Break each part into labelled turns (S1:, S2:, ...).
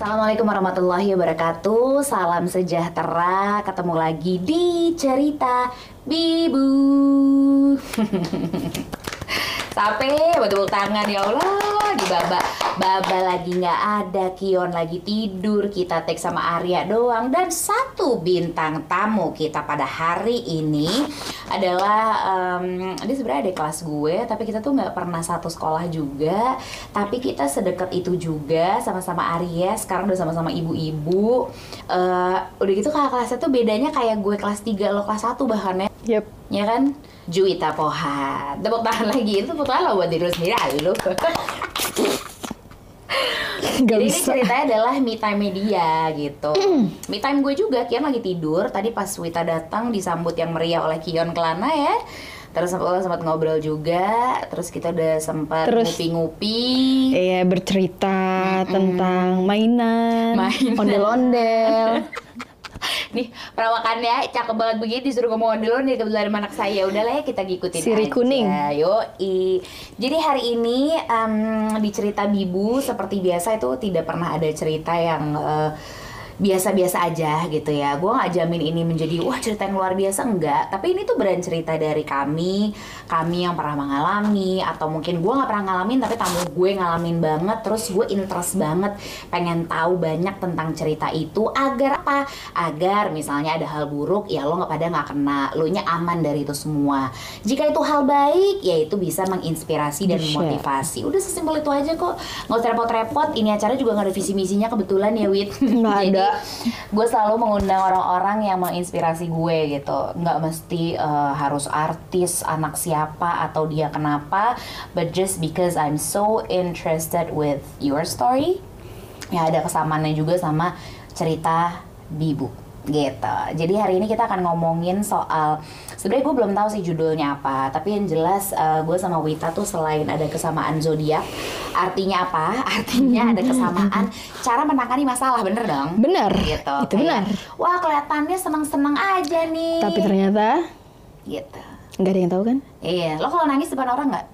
S1: Assalamualaikum warahmatullahi wabarakatuh. Salam sejahtera. Ketemu lagi di cerita Bibu Sampai buat tepuk tangan ya Allah. Di Baba Baba lagi nggak ada Kion lagi tidur. Kita take sama Arya doang. Dan satu bintang tamu kita pada hari ini Adalah um, Dia sebenarnya ada kelas gue Tapi kita tuh nggak pernah satu sekolah juga. Tapi kita sedekat itu juga Sama-sama Arya. Sekarang udah sama-sama ibu-ibu. Eh, Udah gitu kakak kelasnya tuh bedanya kayak gue kelas 3 Lo kelas 1 bahkan ya
S2: Yep.
S1: ya kan Juwita Pohat tepuk tangan lagi. Itu tepuk tangan buat diri sendiri aja
S2: Gak
S1: jadi ini ceritanya adalah me time media gitu. Me time gue juga. Kion lagi tidur. Tadi pas Wita datang disambut yang meriah oleh Kion Kelana ya. Terus sempat sempat ngobrol juga. Terus kita udah sempat ngupi-ngupi.
S2: Iya bercerita tentang mainan,
S1: Mainan.
S2: ondel-ondel.
S1: nih perawakannya cakep banget begini disuruh ngomong dulu nih kebetulan anak saya udahlah ya kita ngikutin
S2: Siri
S1: aja.
S2: kuning.
S1: Yoi. Jadi hari ini em, di cerita Bibu seperti biasa itu tidak pernah ada cerita yang eh, biasa-biasa aja gitu ya. Gue nggak jamin ini menjadi wah cerita yang luar biasa enggak. Tapi ini tuh beran cerita dari kami, kami yang pernah mengalami atau mungkin gue nggak pernah ngalamin tapi tamu gue ngalamin banget. Terus gue interest banget pengen tahu banyak tentang cerita itu agar apa? Agar misalnya ada hal buruk ya lo nggak pada nggak kena, lo nya aman dari itu semua. Jika itu hal baik ya itu bisa menginspirasi dan
S2: Di-share.
S1: memotivasi. Udah sesimpel itu aja kok. Nggak usah repot-repot. Ini acara juga nggak ada visi misinya kebetulan ya Wit.
S2: Nggak ada.
S1: Gue selalu mengundang orang-orang yang menginspirasi gue gitu. Nggak mesti eh, harus artis anak siapa atau dia kenapa but just because I'm so interested with your story ya ada kesamaannya juga sama cerita Bibu gitu jadi hari ini kita akan ngomongin soal sebenarnya gue belum tahu sih judulnya apa tapi yang jelas eh, gue sama Wita tuh selain ada kesamaan zodiak artinya apa artinya ada kesamaan cara menangani masalah bener dong
S2: Benar.
S1: gitu
S2: Itu
S1: Kayak,
S2: benar.
S1: wah kelihatannya seneng-seneng aja nih
S2: Tapi ternyata
S1: gitu
S2: nggak ada yang tahu kan?
S1: iya lo kalau nangis depan orang nggak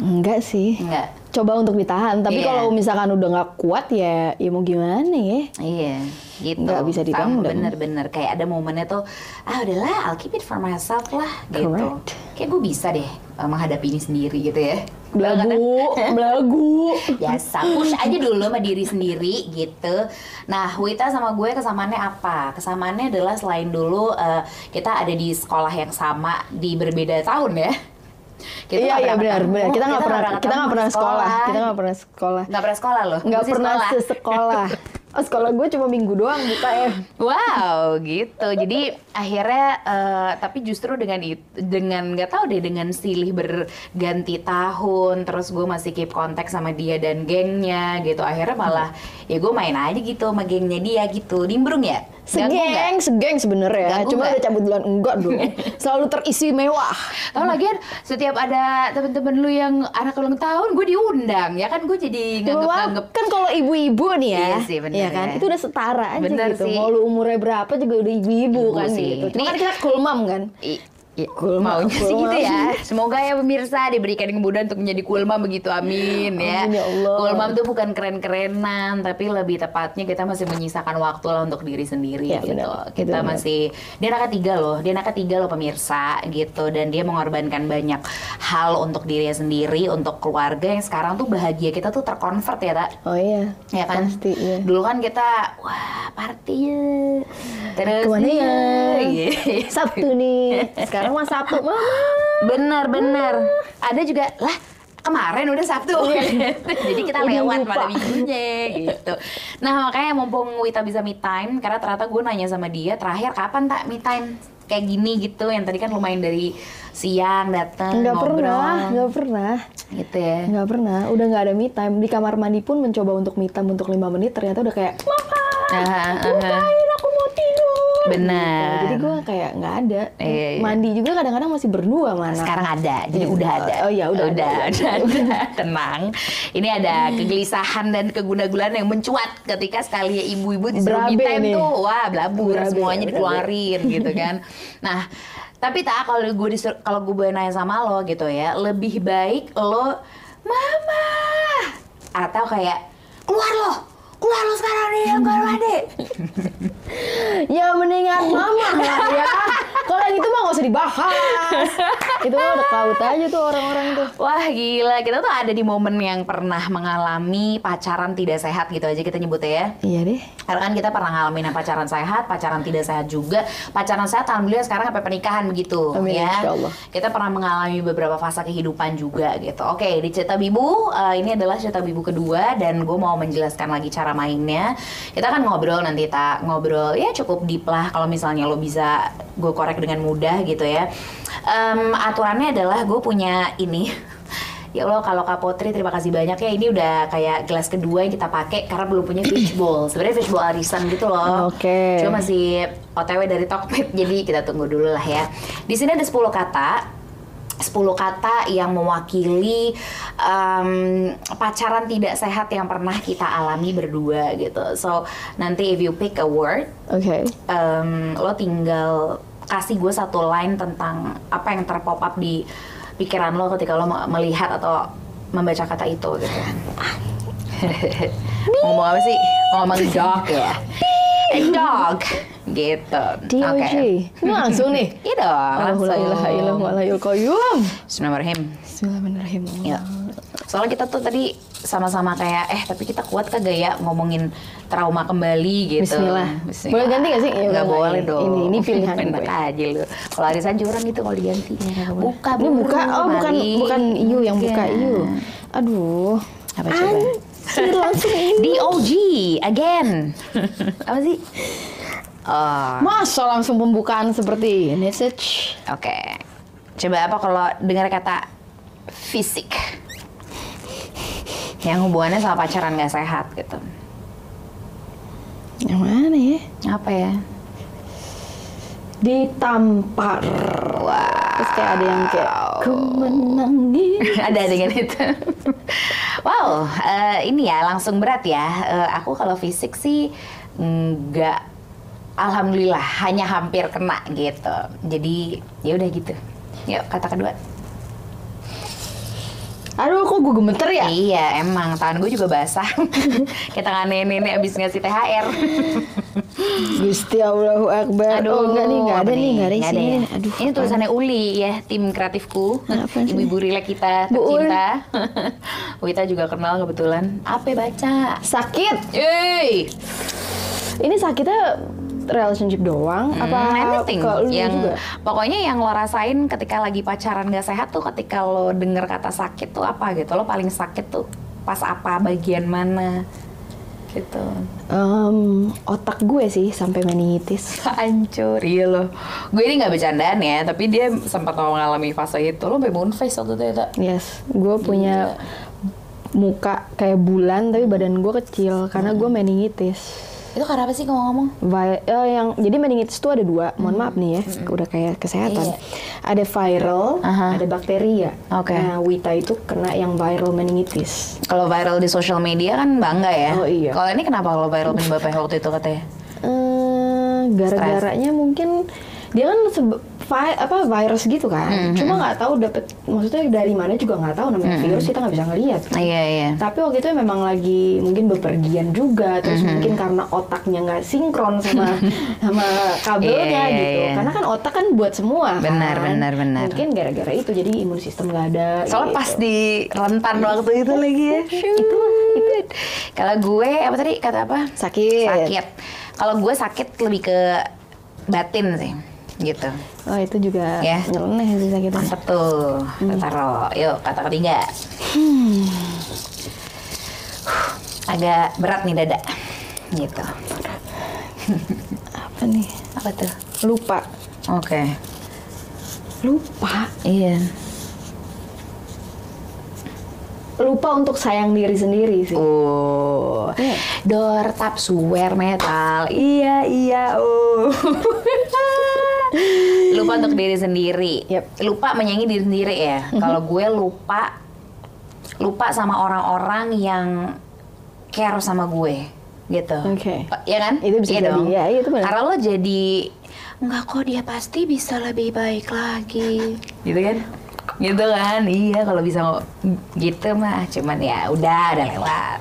S2: Enggak sih.
S1: nggak
S2: Coba untuk ditahan. Tapi
S1: Iya.
S2: kalau misalkan udah nggak kuat ya, ya mau gimana ya?
S1: Iya, gitu.
S2: Nggak bisa
S1: Sama,
S2: ditendang.
S1: Bener-bener kayak ada momennya tuh, ah udahlah, I'll keep it for myself lah, gitu.
S2: Correct.
S1: Kayak gue bisa deh uh, menghadapi ini sendiri gitu ya.
S2: Belagu, belagu.
S1: Biasa, push aja dulu sama diri sendiri gitu. Nah, Wita sama gue kesamaannya apa? Kesamaannya adalah selain dulu uh, kita ada di sekolah yang sama di berbeda tahun ya.
S2: Iya
S1: nggak
S2: iya
S1: pernah
S2: benar benar. Kita nggak pernah kita nggak pernah sekolah. Kita nggak pernah sekolah.
S1: Nggak pernah sekolah loh.
S2: Nggak pernah
S1: sekolah.
S2: sesekolah. Oh, sekolah gue cuma minggu doang buka ya.
S1: Wow, gitu. Jadi akhirnya, eh, tapi justru dengan itu, dengan nggak tahu deh, dengan silih berganti tahun, terus gue masih keep kontak sama dia dan gengnya, gitu. Akhirnya malah, ya gue main aja gitu sama gengnya dia gitu. Nimbrung ya?
S2: Segeng, segeng sebenarnya. Cuma udah cabut duluan enggak dong. Selalu terisi mewah.
S1: Tahu lagian setiap ada temen-temen lu yang anak ulang tahun, gue diundang, ya kan gue jadi nganggep-nganggep
S2: kan kalau ibu-ibu nih ya,
S1: Iya sih, bener
S2: iya kan,
S1: ya.
S2: itu udah setara aja
S1: Bener
S2: gitu.
S1: sih.
S2: Mau lu umurnya berapa juga udah ibu-ibu
S1: Ibu
S2: kan
S1: sih.
S2: gitu. Cuma
S1: Nih-
S2: kan kita cool mom kan.
S1: I- i-
S2: Kulma,
S1: maunya sih
S2: kulma.
S1: gitu ya. Semoga ya pemirsa diberikan kemudahan untuk menjadi kulma begitu amin ya.
S2: Amin, ya Allah.
S1: Kulma itu bukan keren-kerenan tapi lebih tepatnya kita masih menyisakan waktu lah untuk diri sendiri
S2: Ya,
S1: gitu.
S2: benar.
S1: Kita
S2: benar.
S1: masih dia anak ketiga loh, dia anak ketiga loh pemirsa gitu dan dia mengorbankan banyak hal untuk dirinya sendiri, untuk keluarga yang sekarang tuh bahagia kita tuh terkonvert ya, Tak?
S2: Oh iya.
S1: Ya kan?
S2: Pasti iya.
S1: Dulu kan kita wah party ya. Terus
S2: Ke mana
S1: ya?
S2: Sabtu nih. Sekarang mah Sabtu, Mama.
S1: Bener bener. Ada juga lah kemarin udah Sabtu. Jadi kita
S2: Udah
S1: lewat pada minggunya gitu. Nah makanya mumpung Wita bisa me time karena ternyata gue nanya sama dia terakhir kapan tak me time kayak gini gitu yang tadi kan lumayan dari siang datang
S2: Enggak
S1: ngobrol
S2: pernah, enggak pernah.
S1: gitu ya.
S2: Enggak pernah. Udah nggak ada me time. Di kamar mandi pun mencoba untuk me time untuk 5 menit ternyata udah kayak, "Mama, ngapain aku tidur?"
S1: Benar.
S2: Gitu. Jadi gue kayak nggak ada.
S1: Iya, iya.
S2: Mandi juga kadang-kadang masih berdua mana.
S1: Sekarang ada, jadi
S2: Iya.
S1: udah ada.
S2: Oh iya, udah ada,
S1: udah,
S2: udah
S1: ada, ada. Tenang. Ini ada kegelisahan dan keguna-gunaan yang mencuat ketika sekali ya ibu-ibu disuruh me time
S2: nih.
S1: tuh, wah blabur
S2: Berabe,
S1: semuanya
S2: berabe.
S1: dikeluarin gitu kan. Nah, tapi tak kalau gue kalau gue boleh nanya sama lo gitu ya, lebih baik lo mama atau kayak keluar lo keluar lu sekarang nih kamar mandi
S2: Ya mendingan mama lah ya. Kalau yang itu mah gak usah dibahas. itu mah udah kaut aja tuh orang-orang tuh.
S1: Wah gila, kita tuh ada di momen yang pernah mengalami pacaran tidak sehat gitu aja kita nyebutnya ya
S2: Iya deh.
S1: Karena kan kita pernah ngalamin yang pacaran sehat, pacaran tidak sehat juga Pacaran sehat alhamdulillah sekarang sampai pernikahan begitu
S2: Amin,
S1: ya
S2: insya Allah.
S1: Kita pernah mengalami beberapa fase kehidupan juga gitu Oke, di cerita Bibu, eh, ini adalah cerita Bibu kedua Dan gue mau menjelaskan lagi cara mainnya Kita kan ngobrol nanti tak ngobrol ya cukup deep lah Kalau misalnya lo bisa gue korek dengan mudah gitu ya Em, Aturannya adalah gue punya ini Ya Allah kalau Kak Potri terima kasih banyak ya ini udah kayak gelas kedua yang kita pakai karena belum punya fishbowl. Sebenarnya fishbowl arisan gitu loh.
S2: Oke.
S1: Cuma masih OTW dari Tokped jadi kita tunggu dulu lah ya. Di sini ada 10 kata 10 kata yang mewakili em, pacaran tidak sehat yang pernah kita alami berdua gitu. So nanti if you pick a word,
S2: Oke.
S1: em, lo tinggal kasih gue satu line tentang apa yang terpop up di pikiran lo ketika lo me- melihat atau membaca kata itu gitu. Ngomong apa sih? Ngomong dog ya. Eh, dog gitu.
S2: DOG.
S1: Oke.
S2: Ini langsung nih.
S1: Iya dong.
S2: Allahu la ilaha illallah qayyum.
S1: Bismillahirrahmanirrahim.
S2: Bismillahirrahmanirrahim.
S1: Ya. Soalnya kita tuh tadi sama-sama kayak eh tapi kita kuat kagak ya ngomongin trauma kembali gitu.
S2: Bismillah. Boleh ganti nggak sih? Ya, udah,
S1: boleh dong.
S2: ini- ini pilihan
S1: Enak
S2: gue.
S1: aja lu. Kalau arisan curang gitu kalau diganti. Buka
S2: Ini buka, oh bukan bukan Iyu yang buka
S1: Iya.
S2: Iyu. Aduh.
S1: Apa coba?
S2: Anjir langsung ini.
S1: DOG again. apa sih? Oh,
S2: Masa langsung pembukaan seperti message?
S1: oke. Coba apa kalau dengar kata fisik? Yang hubungannya sama pacaran gak sehat gitu.
S2: Yang mana ya?
S1: Apa ya?
S2: Ditampar.
S1: Wah.
S2: Terus kayak ada yang kayak ku menangis.
S1: ada dengan itu. wow, eh, ini ya langsung berat ya. Eh, aku kalau fisik sih nggak, alhamdulillah hanya hampir kena gitu. Jadi ya udah gitu. Yuk kata kedua.
S2: Aduh, kok gue gemeter ya?
S1: Iya emang tangan gue juga basah. Kayak tangan nenek abis ngasih THR.
S2: Gusti Allahu Akbar. oh, enggak nih, enggak ada nih, enggak ada isinya.
S1: ya?
S2: Aduh.
S1: Ini tulisannya Uli ya, tim kreatifku. Ibu-ibu rilek kita tercinta. Wita juga kenal kebetulan. Apa baca?
S2: Sakit.
S1: Yeay!
S2: Ini sakitnya relationship doang apa
S1: Hmm, anything
S2: ke lu
S1: yang
S2: juga?
S1: pokoknya yang lo rasain ketika lagi pacaran gak sehat tuh ketika lo denger kata sakit tuh apa gitu lo paling sakit tuh pas apa bagian mana gitu
S2: Em, otak gue sih sampai meningitis.
S1: hancur iya lo gue ini nggak bercandaan ya tapi dia sempat mau mengalami fase itu lo sampai moon face waktu itu ya Tak?
S2: Yes, gue punya muka kayak bulan tapi badan gue kecil karena gue meningitis.
S1: Itu karena apa sih ngomong-ngomong
S2: Vi- eh, yang jadi meningitis itu ada dua. Mohon maaf nih ya, udah kayak kesehatan.
S1: Iya.
S2: Ada viral,
S1: Aha.
S2: ada bakteria.
S1: Oke.
S2: Nah, Wita itu kena yang viral meningitis.
S1: kalau viral di sosial media kan bangga ya
S2: Oh, iya.
S1: kalau ini kenapa kalau viral penyebabnya waktu itu katanya
S2: Eh, gara-garanya mungkin dia kan vi- apa virus gitu kan.
S1: Mm-hmm.
S2: Cuma nggak tahu dapet maksudnya dari mana juga nggak tahu namanya virus kita nggak bisa ngelihat.
S1: iya iya
S2: Tapi waktu itu memang lagi mungkin bepergian juga, terus
S1: Mm-hmm.
S2: mungkin karena otaknya nggak sinkron sama sama kabelnya
S1: Iya, iya,
S2: gitu.
S1: iya.
S2: Karena kan otak kan buat semua.
S1: Benar,
S2: kan.
S1: benar, benar.
S2: Mungkin gara-gara itu jadi imun sistem nggak ada.
S1: Soalnya
S2: gitu.
S1: pas di rentan waktu itu lagi ya. itu itu. Kalau gue apa tadi kata apa?
S2: sakit.
S1: Sakit. Kalau gue sakit lebih ke batin sih, gitu.
S2: Oh itu juga
S1: Ya.
S2: nyeleneh sih sakitnya.
S1: Mantep tuh. Kita taruh. Yuk kata ketiga. Agak berat nih dada. Gitu.
S2: Apa nih?
S1: Apa tuh?
S2: Lupa.
S1: Oke.
S2: Lupa.
S1: Iya.
S2: Lupa untuk sayang diri sendiri sih.
S1: Oh, door tap swear metal. Iya iya. Oh. lupa untuk diri sendiri.
S2: Yep.
S1: Lupa menyanyi diri sendiri ya. Kalau gue lupa lupa sama orang-orang yang care sama gue gitu.
S2: Oke.
S1: Ya kan?
S2: Itu bisa
S1: Iya
S2: jadi,
S1: dong.
S2: ya, itu benar.
S1: Karena lo jadi enggak kok dia pasti bisa lebih baik lagi. gitu kan? Gitu kan? Iya kalau bisa gitu mah cuman ya udah udah lewat.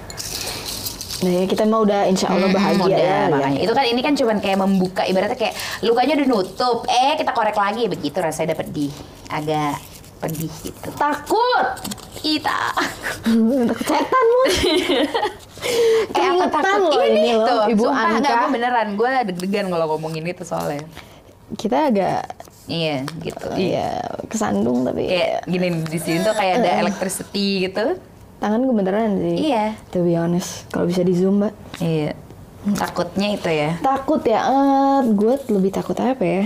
S2: Nah ya kita mah udah insya Allah
S1: Hmm,
S2: bahagia
S1: udah,
S2: ya.
S1: makanya. Itu kan ini kan cuman kayak membuka ibaratnya kayak lukanya udah nutup, eh kita korek lagi begitu rasanya dapat di agak pedih gitu.
S2: Takut.
S1: Kita.
S2: Takut setan lu.
S1: Eh
S2: Keringetan
S1: takut
S2: loh ini loh,
S1: tuh.
S2: Ibu
S1: Sumpah,
S2: Anka.
S1: enggak, gue beneran, gue deg-degan kalau ngomongin itu soalnya.
S2: Kita agak
S1: Iya, gitu.
S2: ya kesandung tapi
S1: Kayak gini di sini tuh kayak ada electricity gitu.
S2: Tangan gue beneran sih.
S1: Iya.
S2: To be honest, kalau bisa di zoom mbak.
S1: Iya. Takutnya itu ya.
S2: Takut ya, eh gue lebih takut apa ya?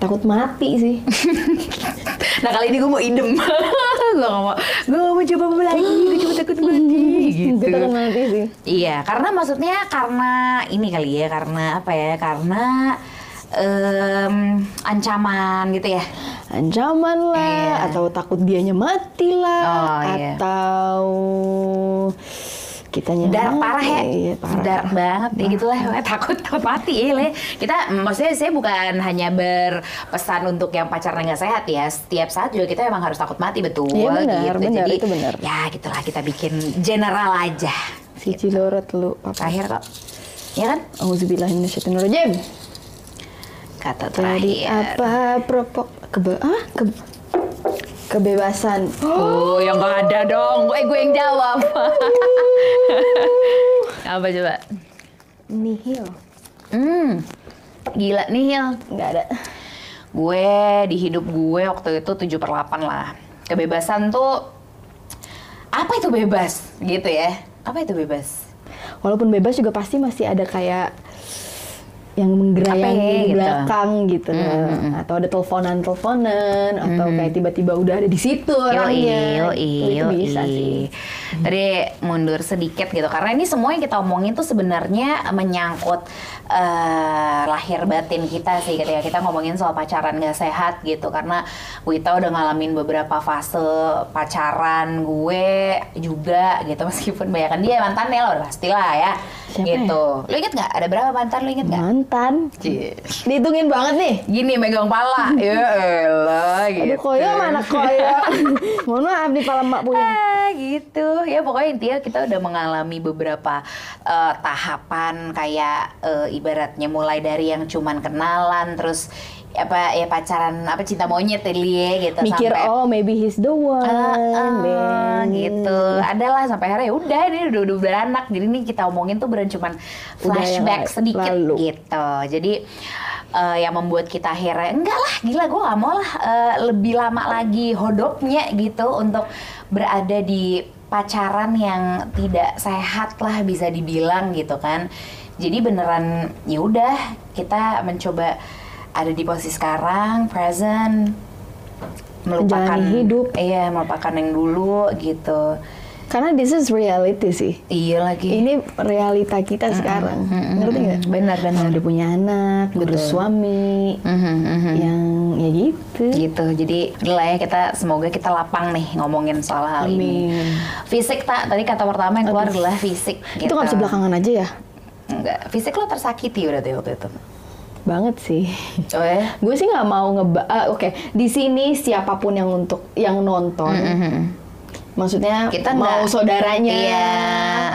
S2: Takut mati sih.
S1: Nah kali ini gue mau idem. gue gak mau, gue gak mau coba lagi. Gue cuma takut mati gitu.
S2: Gue takut mati sih.
S1: Iya, karena maksudnya karena ini kali ya, karena apa ya? Karena em, ancaman gitu ya.
S2: Ancaman lah,
S1: Iya.
S2: atau takut dianya mati lah,
S1: Oh, iya.
S2: atau kitanya
S1: Dark
S2: mati.
S1: parah ya,
S2: Iya, parah.
S1: dark banget ya gitu lah, takut takut mati ya Le. Kita maksudnya saya bukan hanya berpesan untuk yang pacaran nggak sehat ya, setiap saat juga kita emang harus takut mati betul.
S2: Iya, benar,
S1: gitu.
S2: benar,
S1: Jadi
S2: itu benar.
S1: ya gitulah kita bikin general aja.
S2: Si Cilorot lu, papa.
S1: Terakhir kok, ya kan?
S2: Auzubillahiminasyaitonirrajim.
S1: Kata
S2: Tadi
S1: terakhir.
S2: apa propok kebe ah ke- kebebasan.
S1: Oh, yang gak ada dong. Gue gue yang jawab. Apa coba?
S2: Nihil.
S1: Hmm, gila nih Hil.
S2: Nggak ada.
S1: Gue di hidup gue waktu itu 7 per 8 lah. Kebebasan tuh apa itu bebas gitu ya? Apa itu bebas?
S2: Walaupun bebas juga pasti masih ada kayak yang menggerayangi
S1: ya,
S2: di
S1: gitu.
S2: belakang gitu, atau ada teleponan-teleponan, atau kayak tiba-tiba udah ada di situ orangnya.
S1: Yoi,
S2: Itu- itu
S1: yoi,
S2: bisa sih.
S1: Tadi mundur sedikit gitu karena ini semua yang kita omongin tuh sebenarnya menyangkut eh, lahir batin kita sih ketika kita ngomongin soal pacaran gak sehat gitu karena Wita udah ngalamin beberapa fase pacaran gue juga gitu meskipun banyak dia mantannya lo udah pastilah ya
S2: Siapa
S1: gitu. Lu inget nggak ada berapa mantan lu inget nggak?
S2: Mantan.
S1: Cie.
S2: Dihitungin banget nih.
S1: Gini megang pala, ya elah gitu.
S2: Aduh koyo mana koyo. Mohon maaf di pala mak punya.
S1: Ah, gitu ya pokoknya intinya kita udah mengalami beberapa eh, tahapan kayak eh, ibaratnya mulai dari yang cuman kenalan terus apa ya pacaran apa cinta monyet ya Lie, gitu
S2: Mikir
S1: sampai
S2: oh maybe he's the one.
S1: Ah,
S2: man.
S1: gitu adalah sampai akhirnya ya udah ini udah udah beranak jadi ini kita omongin tuh beran cuman flashback
S2: la-
S1: sedikit
S2: lalu.
S1: gitu jadi eh, yang membuat kita akhirnya enggak lah gila gue gak mau lah eh, lebih lama lagi hodopnya gitu untuk berada di pacaran yang tidak sehat lah bisa dibilang gitu kan jadi beneran ya udah kita mencoba ada di posisi sekarang present melupakan
S2: Menjalani hidup.
S1: iya melupakan yang dulu gitu
S2: Karena this is reality sih.
S1: iya lagi
S2: Ini realita kita sekarang. Ngerti nggak?
S1: benar benar
S2: Udah punya anak, udah suami,
S1: Mhm, mhm.
S2: yang ya gitu.
S1: gitu jadi udah ya kita semoga kita lapang nih ngomongin soal hal ini fisik tak tadi kata pertama yang keluar adalah fisik
S2: Itu nggak bisa belakangan aja ya?
S1: enggak fisik lo tersakiti berarti waktu itu
S2: Banget sih.
S1: oh ya
S2: Gue sih nggak mau ngeba. ah, Oke, di sini siapa pun yang untuk yang nonton, maksudnya
S1: Kita
S2: mau
S1: nggak-
S2: saudaranya,
S1: Iya,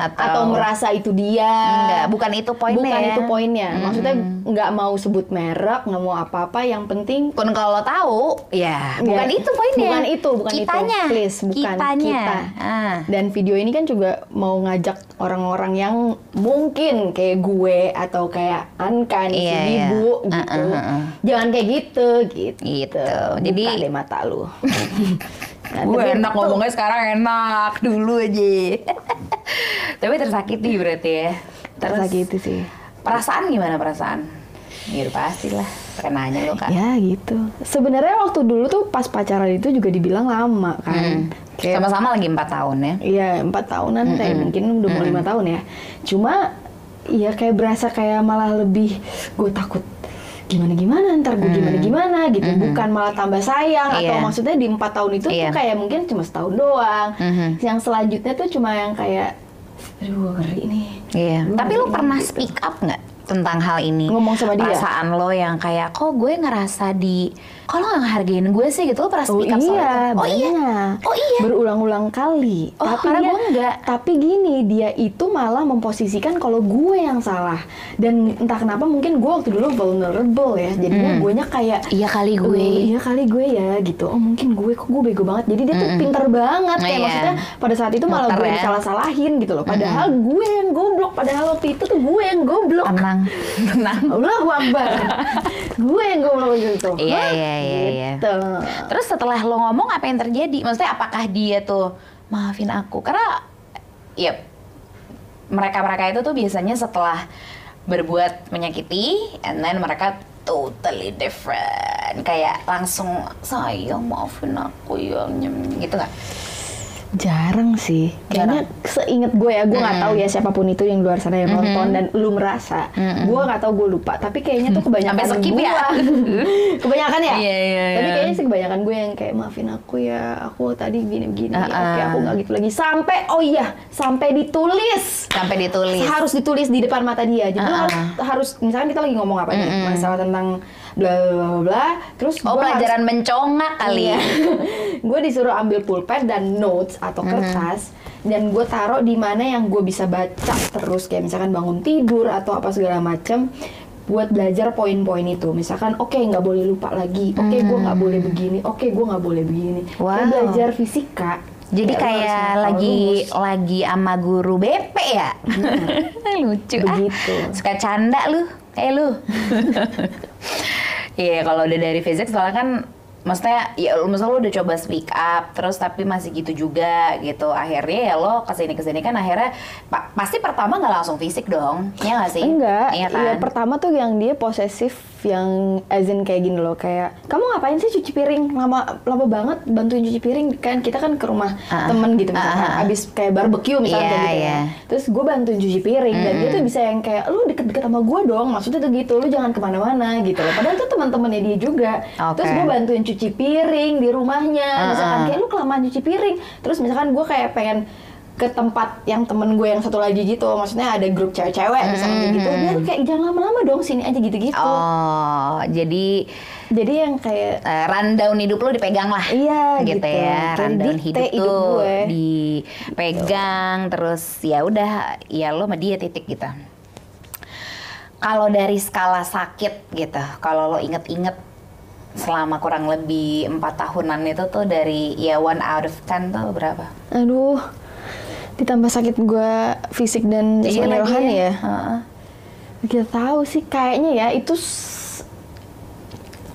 S1: atau-
S2: merasa itu dia.
S1: enggak bukan itu poinnya
S2: Bukan
S1: ya.
S2: itu poinnya. Maksudnya nggak mau sebut merek, nggak mau apa-apa. Yang penting
S1: pun kalau tahu ya bukan
S2: Ya,
S1: itu poinnya
S2: Bukan itu, bukan
S1: kitanya
S2: itu. Please, bukan
S1: kitanya
S2: kita.
S1: Ah.
S2: Dan video ini kan juga mau ngajak orang-orang yang mungkin kayak gue atau kayak Anka nih, si
S1: Iya, iya. Uh,
S2: gitu.
S1: uh, uh, uh.
S2: Jangan kayak gitu, gitu.
S1: Gitu.
S2: Buka
S1: Jadi-
S2: deh mata lu.
S1: Gue
S2: tapi
S1: enak
S2: itu-
S1: ngomongnya sekarang enak dulu aja. Tapi tersakiti berarti ya. Terus
S2: Tersakiti sih.
S1: perasaan gimana perasaan? Ya pasti lah. Kenanya lo kan.
S2: Ya gitu. Sebenarnya waktu dulu tuh pas pacaran itu juga dibilang lama kan. Kayak
S1: Sama-sama lagi empat tahun ya.
S2: Iya empat tahunan kayak mungkin udah mau lima tahun ya. Cuma ya kayak berasa kayak malah lebih gue takut gimana gimana ntar gue gimana gimana gitu bukan malah tambah sayang atau
S1: Iya.
S2: maksudnya di empat tahun itu
S1: Iya.
S2: tuh kayak mungkin cuma setahun doang
S1: Mhm.
S2: yang selanjutnya tuh cuma yang kayak aduh gue ngeri nih
S1: Iya. Tapi lo pernah
S2: gitu.
S1: speak up nggak tentang hal ini.
S2: Ngomong sama dia?
S1: Perasaan lo yang kayak, kok gue ngerasa di, kok lo gak ngehargain gue sih gitu, lo pernah
S2: Oh
S1: speak up soal
S2: iya,
S1: itu? Oh iya? Oh iya?
S2: Berulang-ulang kali.
S1: Oh,
S2: tapi
S1: karena
S2: dia,
S1: gue enggak.
S2: Tapi gini, dia itu malah memposisikan kalau gue yang salah. Dan entah kenapa mungkin gue waktu dulu vulnerable ya. Jadinya gue nya kayak
S1: Iya kali gue.
S2: "Oh, iya kali gue ya gitu. Oh mungkin gue kok gue bego banget. Jadi dia tuh pinter banget kayak
S1: Iya.
S2: maksudnya pada saat itu malah
S1: Muter
S2: gue
S1: ya.
S2: yang salah-salahin gitu loh. Padahal gue yang goblok. Padahal waktu itu tuh gue yang goblok.
S1: Tenang, tenang.
S2: Allah Akbar. gue yang goblok gitu.
S1: Iya, iya, iya, iya.
S2: Gitu.
S1: Terus setelah lo ngomong apa yang terjadi? Maksudnya apakah dia tuh maafin aku? Karena ya mereka-mereka itu tuh biasanya setelah berbuat menyakiti and then mereka totally different. Kayak langsung sayang maafin aku ya nyem," gitu nggak?
S2: Jarang sih. Kayaknya seinget gue ya, gue nggak tahu ya siapa pun itu yang di luar sana yang nonton dan lu merasa. Gue nggak tahu gue lupa. Tapi kayaknya tuh kebanyakan
S1: Sampai skip
S2: gue.
S1: ya?
S2: kebanyakan ya.
S1: Iya, iya,
S2: Tapi
S1: iya.
S2: kayaknya sih kebanyakan gue yang kayak maafin aku ya. Aku tadi gini-gini.
S1: Ah,
S2: Oke,
S1: ah.
S2: aku nggak gitu lagi. Sampai oh iya, sampai ditulis.
S1: Sampai ditulis.
S2: Harus ditulis di depan mata dia. Jadi lu
S1: Ah,
S2: harus, harus misalkan kita lagi ngomong apa nih, masalah tentang bla bla bla, bla. Terus
S1: Oh
S2: gua harus-
S1: pelajaran mencongak kali.
S2: Iya. gue disuruh ambil pulpen dan notes atau kertas dan gue taruh di mana yang gue bisa baca terus kayak misalkan bangun tidur atau apa segala macam buat belajar poin-poin itu misalkan oke nggak boleh lupa lagi oke gue nggak boleh begini oke gue nggak boleh begini Kayak
S1: Wow.
S2: belajar fisika
S1: Jadi
S2: Kayak harus
S1: kayak lagi
S2: rumus.
S1: lagi sama guru BP ya? Lucu
S2: Begitu.
S1: ah. Suka canda lu, kayak lu. Iya, kalau udah dari fisik soalnya kan maksudnya ya misalnya lu udah coba speak up terus tapi masih gitu juga gitu. Akhirnya ya lo ke sini ke sini kan akhirnya pa- pasti pertama nggak langsung fisik dong ya nggak sih?
S2: Enggak,
S1: iya
S2: iya
S1: kan?
S2: pertama tuh yang dia posesif yang as in kayak gini loh kayak kamu ngapain sih cuci piring? Lama lama banget bantuin cuci piring. Kan kita kan ke rumah
S1: Ah,
S2: temen gitu
S1: ah,
S2: misalkan
S1: ah,
S2: abis kayak barbecue misalnya kayak gitu ya
S1: iya.
S2: terus gue bantuin cuci piring dan dia tuh bisa yang kayak lu deket-deket sama gue dong. Maksudnya tuh gitu lu jangan ke mana-mana gitu loh. Padahal tuh teman-temannya dia juga.
S1: Oke.
S2: terus gue bantuin cuci piring di rumahnya
S1: Ah,
S2: misalkan
S1: ah.
S2: kayak lu kelamaan cuci piring terus misalkan gue kayak pengen ke tempat yang temen gue yang satu lagi gitu maksudnya ada grup cewek-cewek misalnya kayak gitu dia tuh kayak jangan lama-lama dong sini aja gitu-gitu
S1: oh jadi
S2: jadi yang kayak
S1: eh, rundown hidup lo dipegang lah
S2: Iya,
S1: gitu,
S2: gitu.
S1: ya rundown hidup
S2: hidup
S1: tuh
S2: gue.
S1: dipegang terus ya udah ya lo sama dia titik gitu kalau dari skala sakit gitu kalau lo inget-inget selama kurang lebih empat tahunan itu tuh dari ya one out of ten tuh berapa?
S2: aduh ditambah sakit gue fisik dan jasmani rohani ya
S1: Heeh.
S2: Gak tahu sih kayaknya ya itu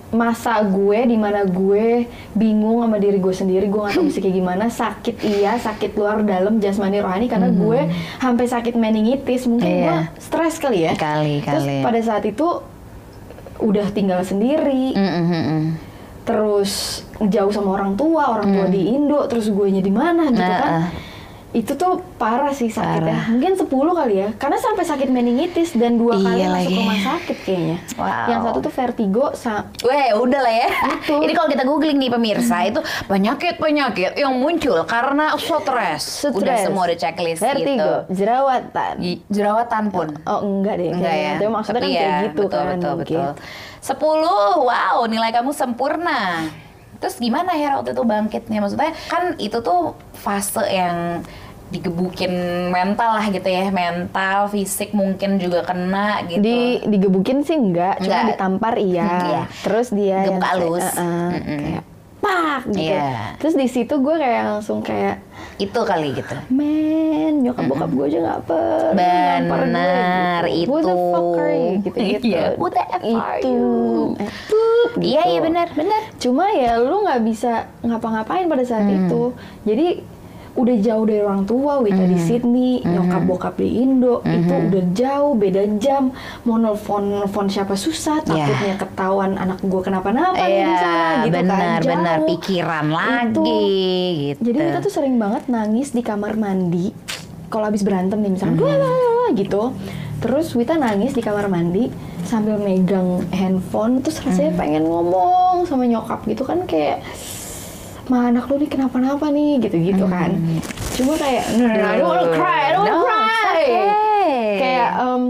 S2: masa gue di mana gue bingung sama diri gue sendiri gue gak tahu mesti kayak gimana sakit iya sakit luar dalam jasmani rohani karena gue sampai sakit meningitis mungkin.
S1: Iya.
S2: gue stres kali ya
S1: Kali,
S2: terus
S1: kali.
S2: pada saat itu udah tinggal sendiri
S1: Mm, mm, mm, mm.
S2: terus jauh sama orang tua orang tua di Indo terus gue nya di mana gitu
S1: Hmm. Nah,
S2: kan
S1: ah.
S2: Itu tuh parah sih sakitnya
S1: Parah.
S2: mungkin 10 kali ya karena sampai sakit meningitis dan dua kali
S1: Iya
S2: masuk
S1: lagi.
S2: rumah sakit kayaknya
S1: Wow.
S2: yang satu tuh vertigo sa
S1: Weh, udah lah ya.
S2: Itu.
S1: Ini kalau kita googling nih pemirsa, itu penyakit-penyakit yang muncul karena stres. Udah
S2: Stres.
S1: semua ada checklist
S2: vertigo
S1: gitu.
S2: jerawatan
S1: Jerawatan pun.
S2: oh enggak deh
S1: Enggak ya.
S2: Tapi maksudnya
S1: Tapi
S2: kan
S1: ya,
S2: kayak gitu
S1: betul,
S2: kan
S1: Betul,
S2: mungkin.
S1: betul. 10, wow, nilai kamu sempurna. Terus gimana ya waktu itu bangkitnya? Maksudnya kan itu tuh fase yang digebukin mental lah gitu ya mental fisik mungkin juga kena gitu
S2: di digebukin sih enggak, cuma
S1: Enggak.
S2: ditampar iya.
S1: Iya.
S2: Terus dia
S1: Gebuk
S2: yang kayak,
S1: halus.
S2: "Eh, eh,"
S1: Mm-mm.
S2: kayak pak gitu.
S1: Iya.
S2: Terus di situ gue kayak langsung kayak
S1: itu kali gitu
S2: men nyokap bokap gue aja nggak pernah
S1: Benar,
S2: gitu. Who the
S1: itu.
S2: fuck are you? gitu gitu
S1: Iya, who the F are
S2: itu
S1: you?
S2: Eh,
S1: iya
S2: gitu.
S1: iya benar benar
S2: cuma ya lu nggak bisa ngapa-ngapain pada saat
S1: Hmm.
S2: itu jadi udah jauh dari orang tua, Wita
S1: Hmm.
S2: di Sydney, nyokap bokap di Indo, itu udah jauh, beda jam, mau nelfon nelfon siapa susah, takutnya ketahuan anak gue kenapa-napa nih di sana,
S1: Iya,
S2: gitu
S1: benar,
S2: kan, jauh.
S1: Pikiran
S2: Itu.
S1: lagi, gitu.
S2: Jadi kita tuh sering banget nangis di kamar mandi kalau habis berantem nih misalnya "Blah, blah, blah," gitu. Terus Wita nangis di kamar mandi sambil megang handphone terus rasanya pengen ngomong sama nyokap gitu kan kayak Ma anak lu nih kenapa-napa nih? Gitu-gitu kan. Cuma kayak no, no, no, I don't wanna cry, I don't
S1: No,
S2: wanna
S1: it's
S2: cry.
S1: okay.
S2: Kayak um,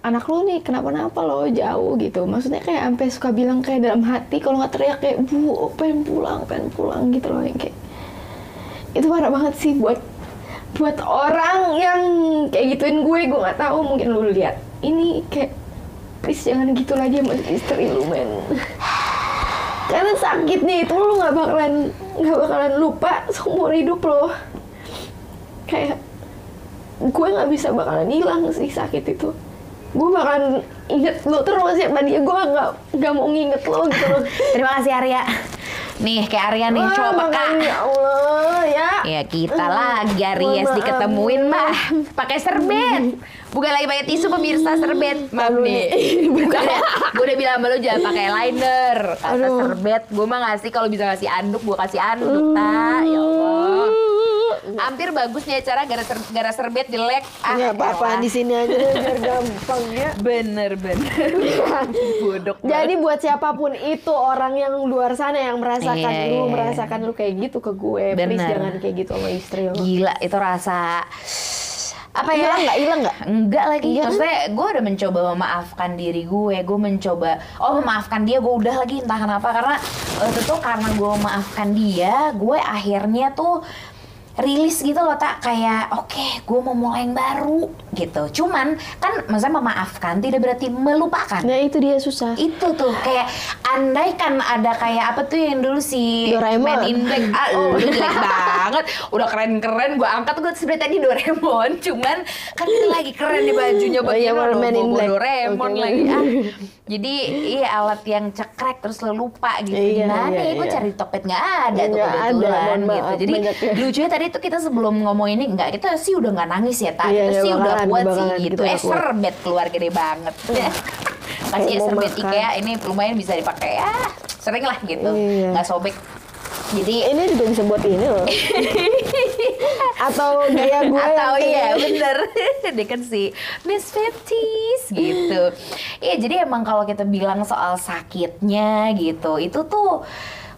S2: anak lu nih kenapa-napa lo jauh gitu. Maksudnya kayak sampai suka bilang kayak dalam hati kalau nggak teriak kayak bu pengen pulang pengen pulang gitu loh. Yang kayak itu parah banget sih buat buat orang yang kayak gituin gue. Gue nggak tahu mungkin lu lihat. Ini kayak please jangan gitu lagi sama istri lu men karena sakitnya itu lu nggak bakalan nggak bakalan lupa seumur hidup lo. Kayak gue nggak bisa bakalan hilang sih sakit itu gue bakalan inget lo terus ya tadi gue nggak nggak mau nginget lo gitu loh
S1: Terima kasih Arya. Nih kayak Arya nih
S2: Wah,
S1: cowok peka.
S2: ya Allah ya
S1: Ya kita lagi Aries diketemuin mah pakai serbet. Bukan lagi pakai tisu pemirsa serbet. Maaf nih. Bukan. Gue udah bilang sama lu jangan pakai liner. Kata
S2: Aduh.
S1: serbet. Gue mah ngasih kalau bisa ngasih anduk, gue kasih anduk ta. Ya Allah. Hampir bagus nih acara gara, ser, gara serbet jelek. Ah,
S2: ya di sini aja biar gampang ya
S1: Bener bener. Bodok.
S2: Jadi buat siapa pun itu orang yang luar sana yang merasakan
S1: Iya,
S2: lu,
S1: iya, iya.
S2: merasakan lu kayak gitu ke gue, please
S1: Bener.
S2: jangan kayak gitu sama istri lo.
S1: Gila itu rasa apa ya?
S2: Hilang nggak? Hilang nggak?
S1: Enggak lagi.
S2: Iya kan?
S1: Maksudnya gue udah mencoba memaafkan diri gue. Gue mencoba, oh memaafkan dia. Gue udah lagi entah kenapa karena itu karena gue memaafkan dia, gue akhirnya tuh rilis gitu loh tak kayak oke gue mau mulai yang baru gitu. Cuman kan maksudnya memaafkan tidak berarti melupakan.
S2: Nah itu dia susah.
S1: itu tuh kayak andai kan ada kayak apa tuh yang dulu si
S2: Doraemon.
S1: Man in Black. Ah lu jelek banget. Udah keren-keren gue angkat gue sebenarnya tadi Doraemon. Cuman kan ini lagi keren nih bajunya
S2: Oh iya,
S1: bagian
S2: Man in Black.
S1: Doraemon
S2: Oke,
S1: lagi. Ah. Jadi iya alat yang cekrek terus lo lupa gitu.
S2: Iya,
S1: gimana
S2: iya,
S1: ya gue
S2: iya.
S1: cari Tokped nggak ada tuh
S2: ada,
S1: kebetulan
S2: mohon
S1: gitu jadi
S2: ya.
S1: lucunya tadi tuh kita sebelum ngomong ini nggak kita sih udah nggak nangis ya tak
S2: Iya,
S1: kita
S2: iya,
S1: sih udah kuat sih gitu.
S2: gitu
S1: eh
S2: udah kuat.
S1: serbet keluar gede banget. Kasih ya
S2: Mau
S1: serbet
S2: makan.
S1: IKEA ini lumayan bisa dipakai. Ya sering lah gitu.
S2: Iya.
S1: nggak sobek. Jadi
S2: Ini juga bisa buat ini loh. Atau gaya gue
S1: atau iya bener. Dia kan si Miss Fifties gitu. Iya jadi emang kalau kita bilang soal sakitnya gitu itu tuh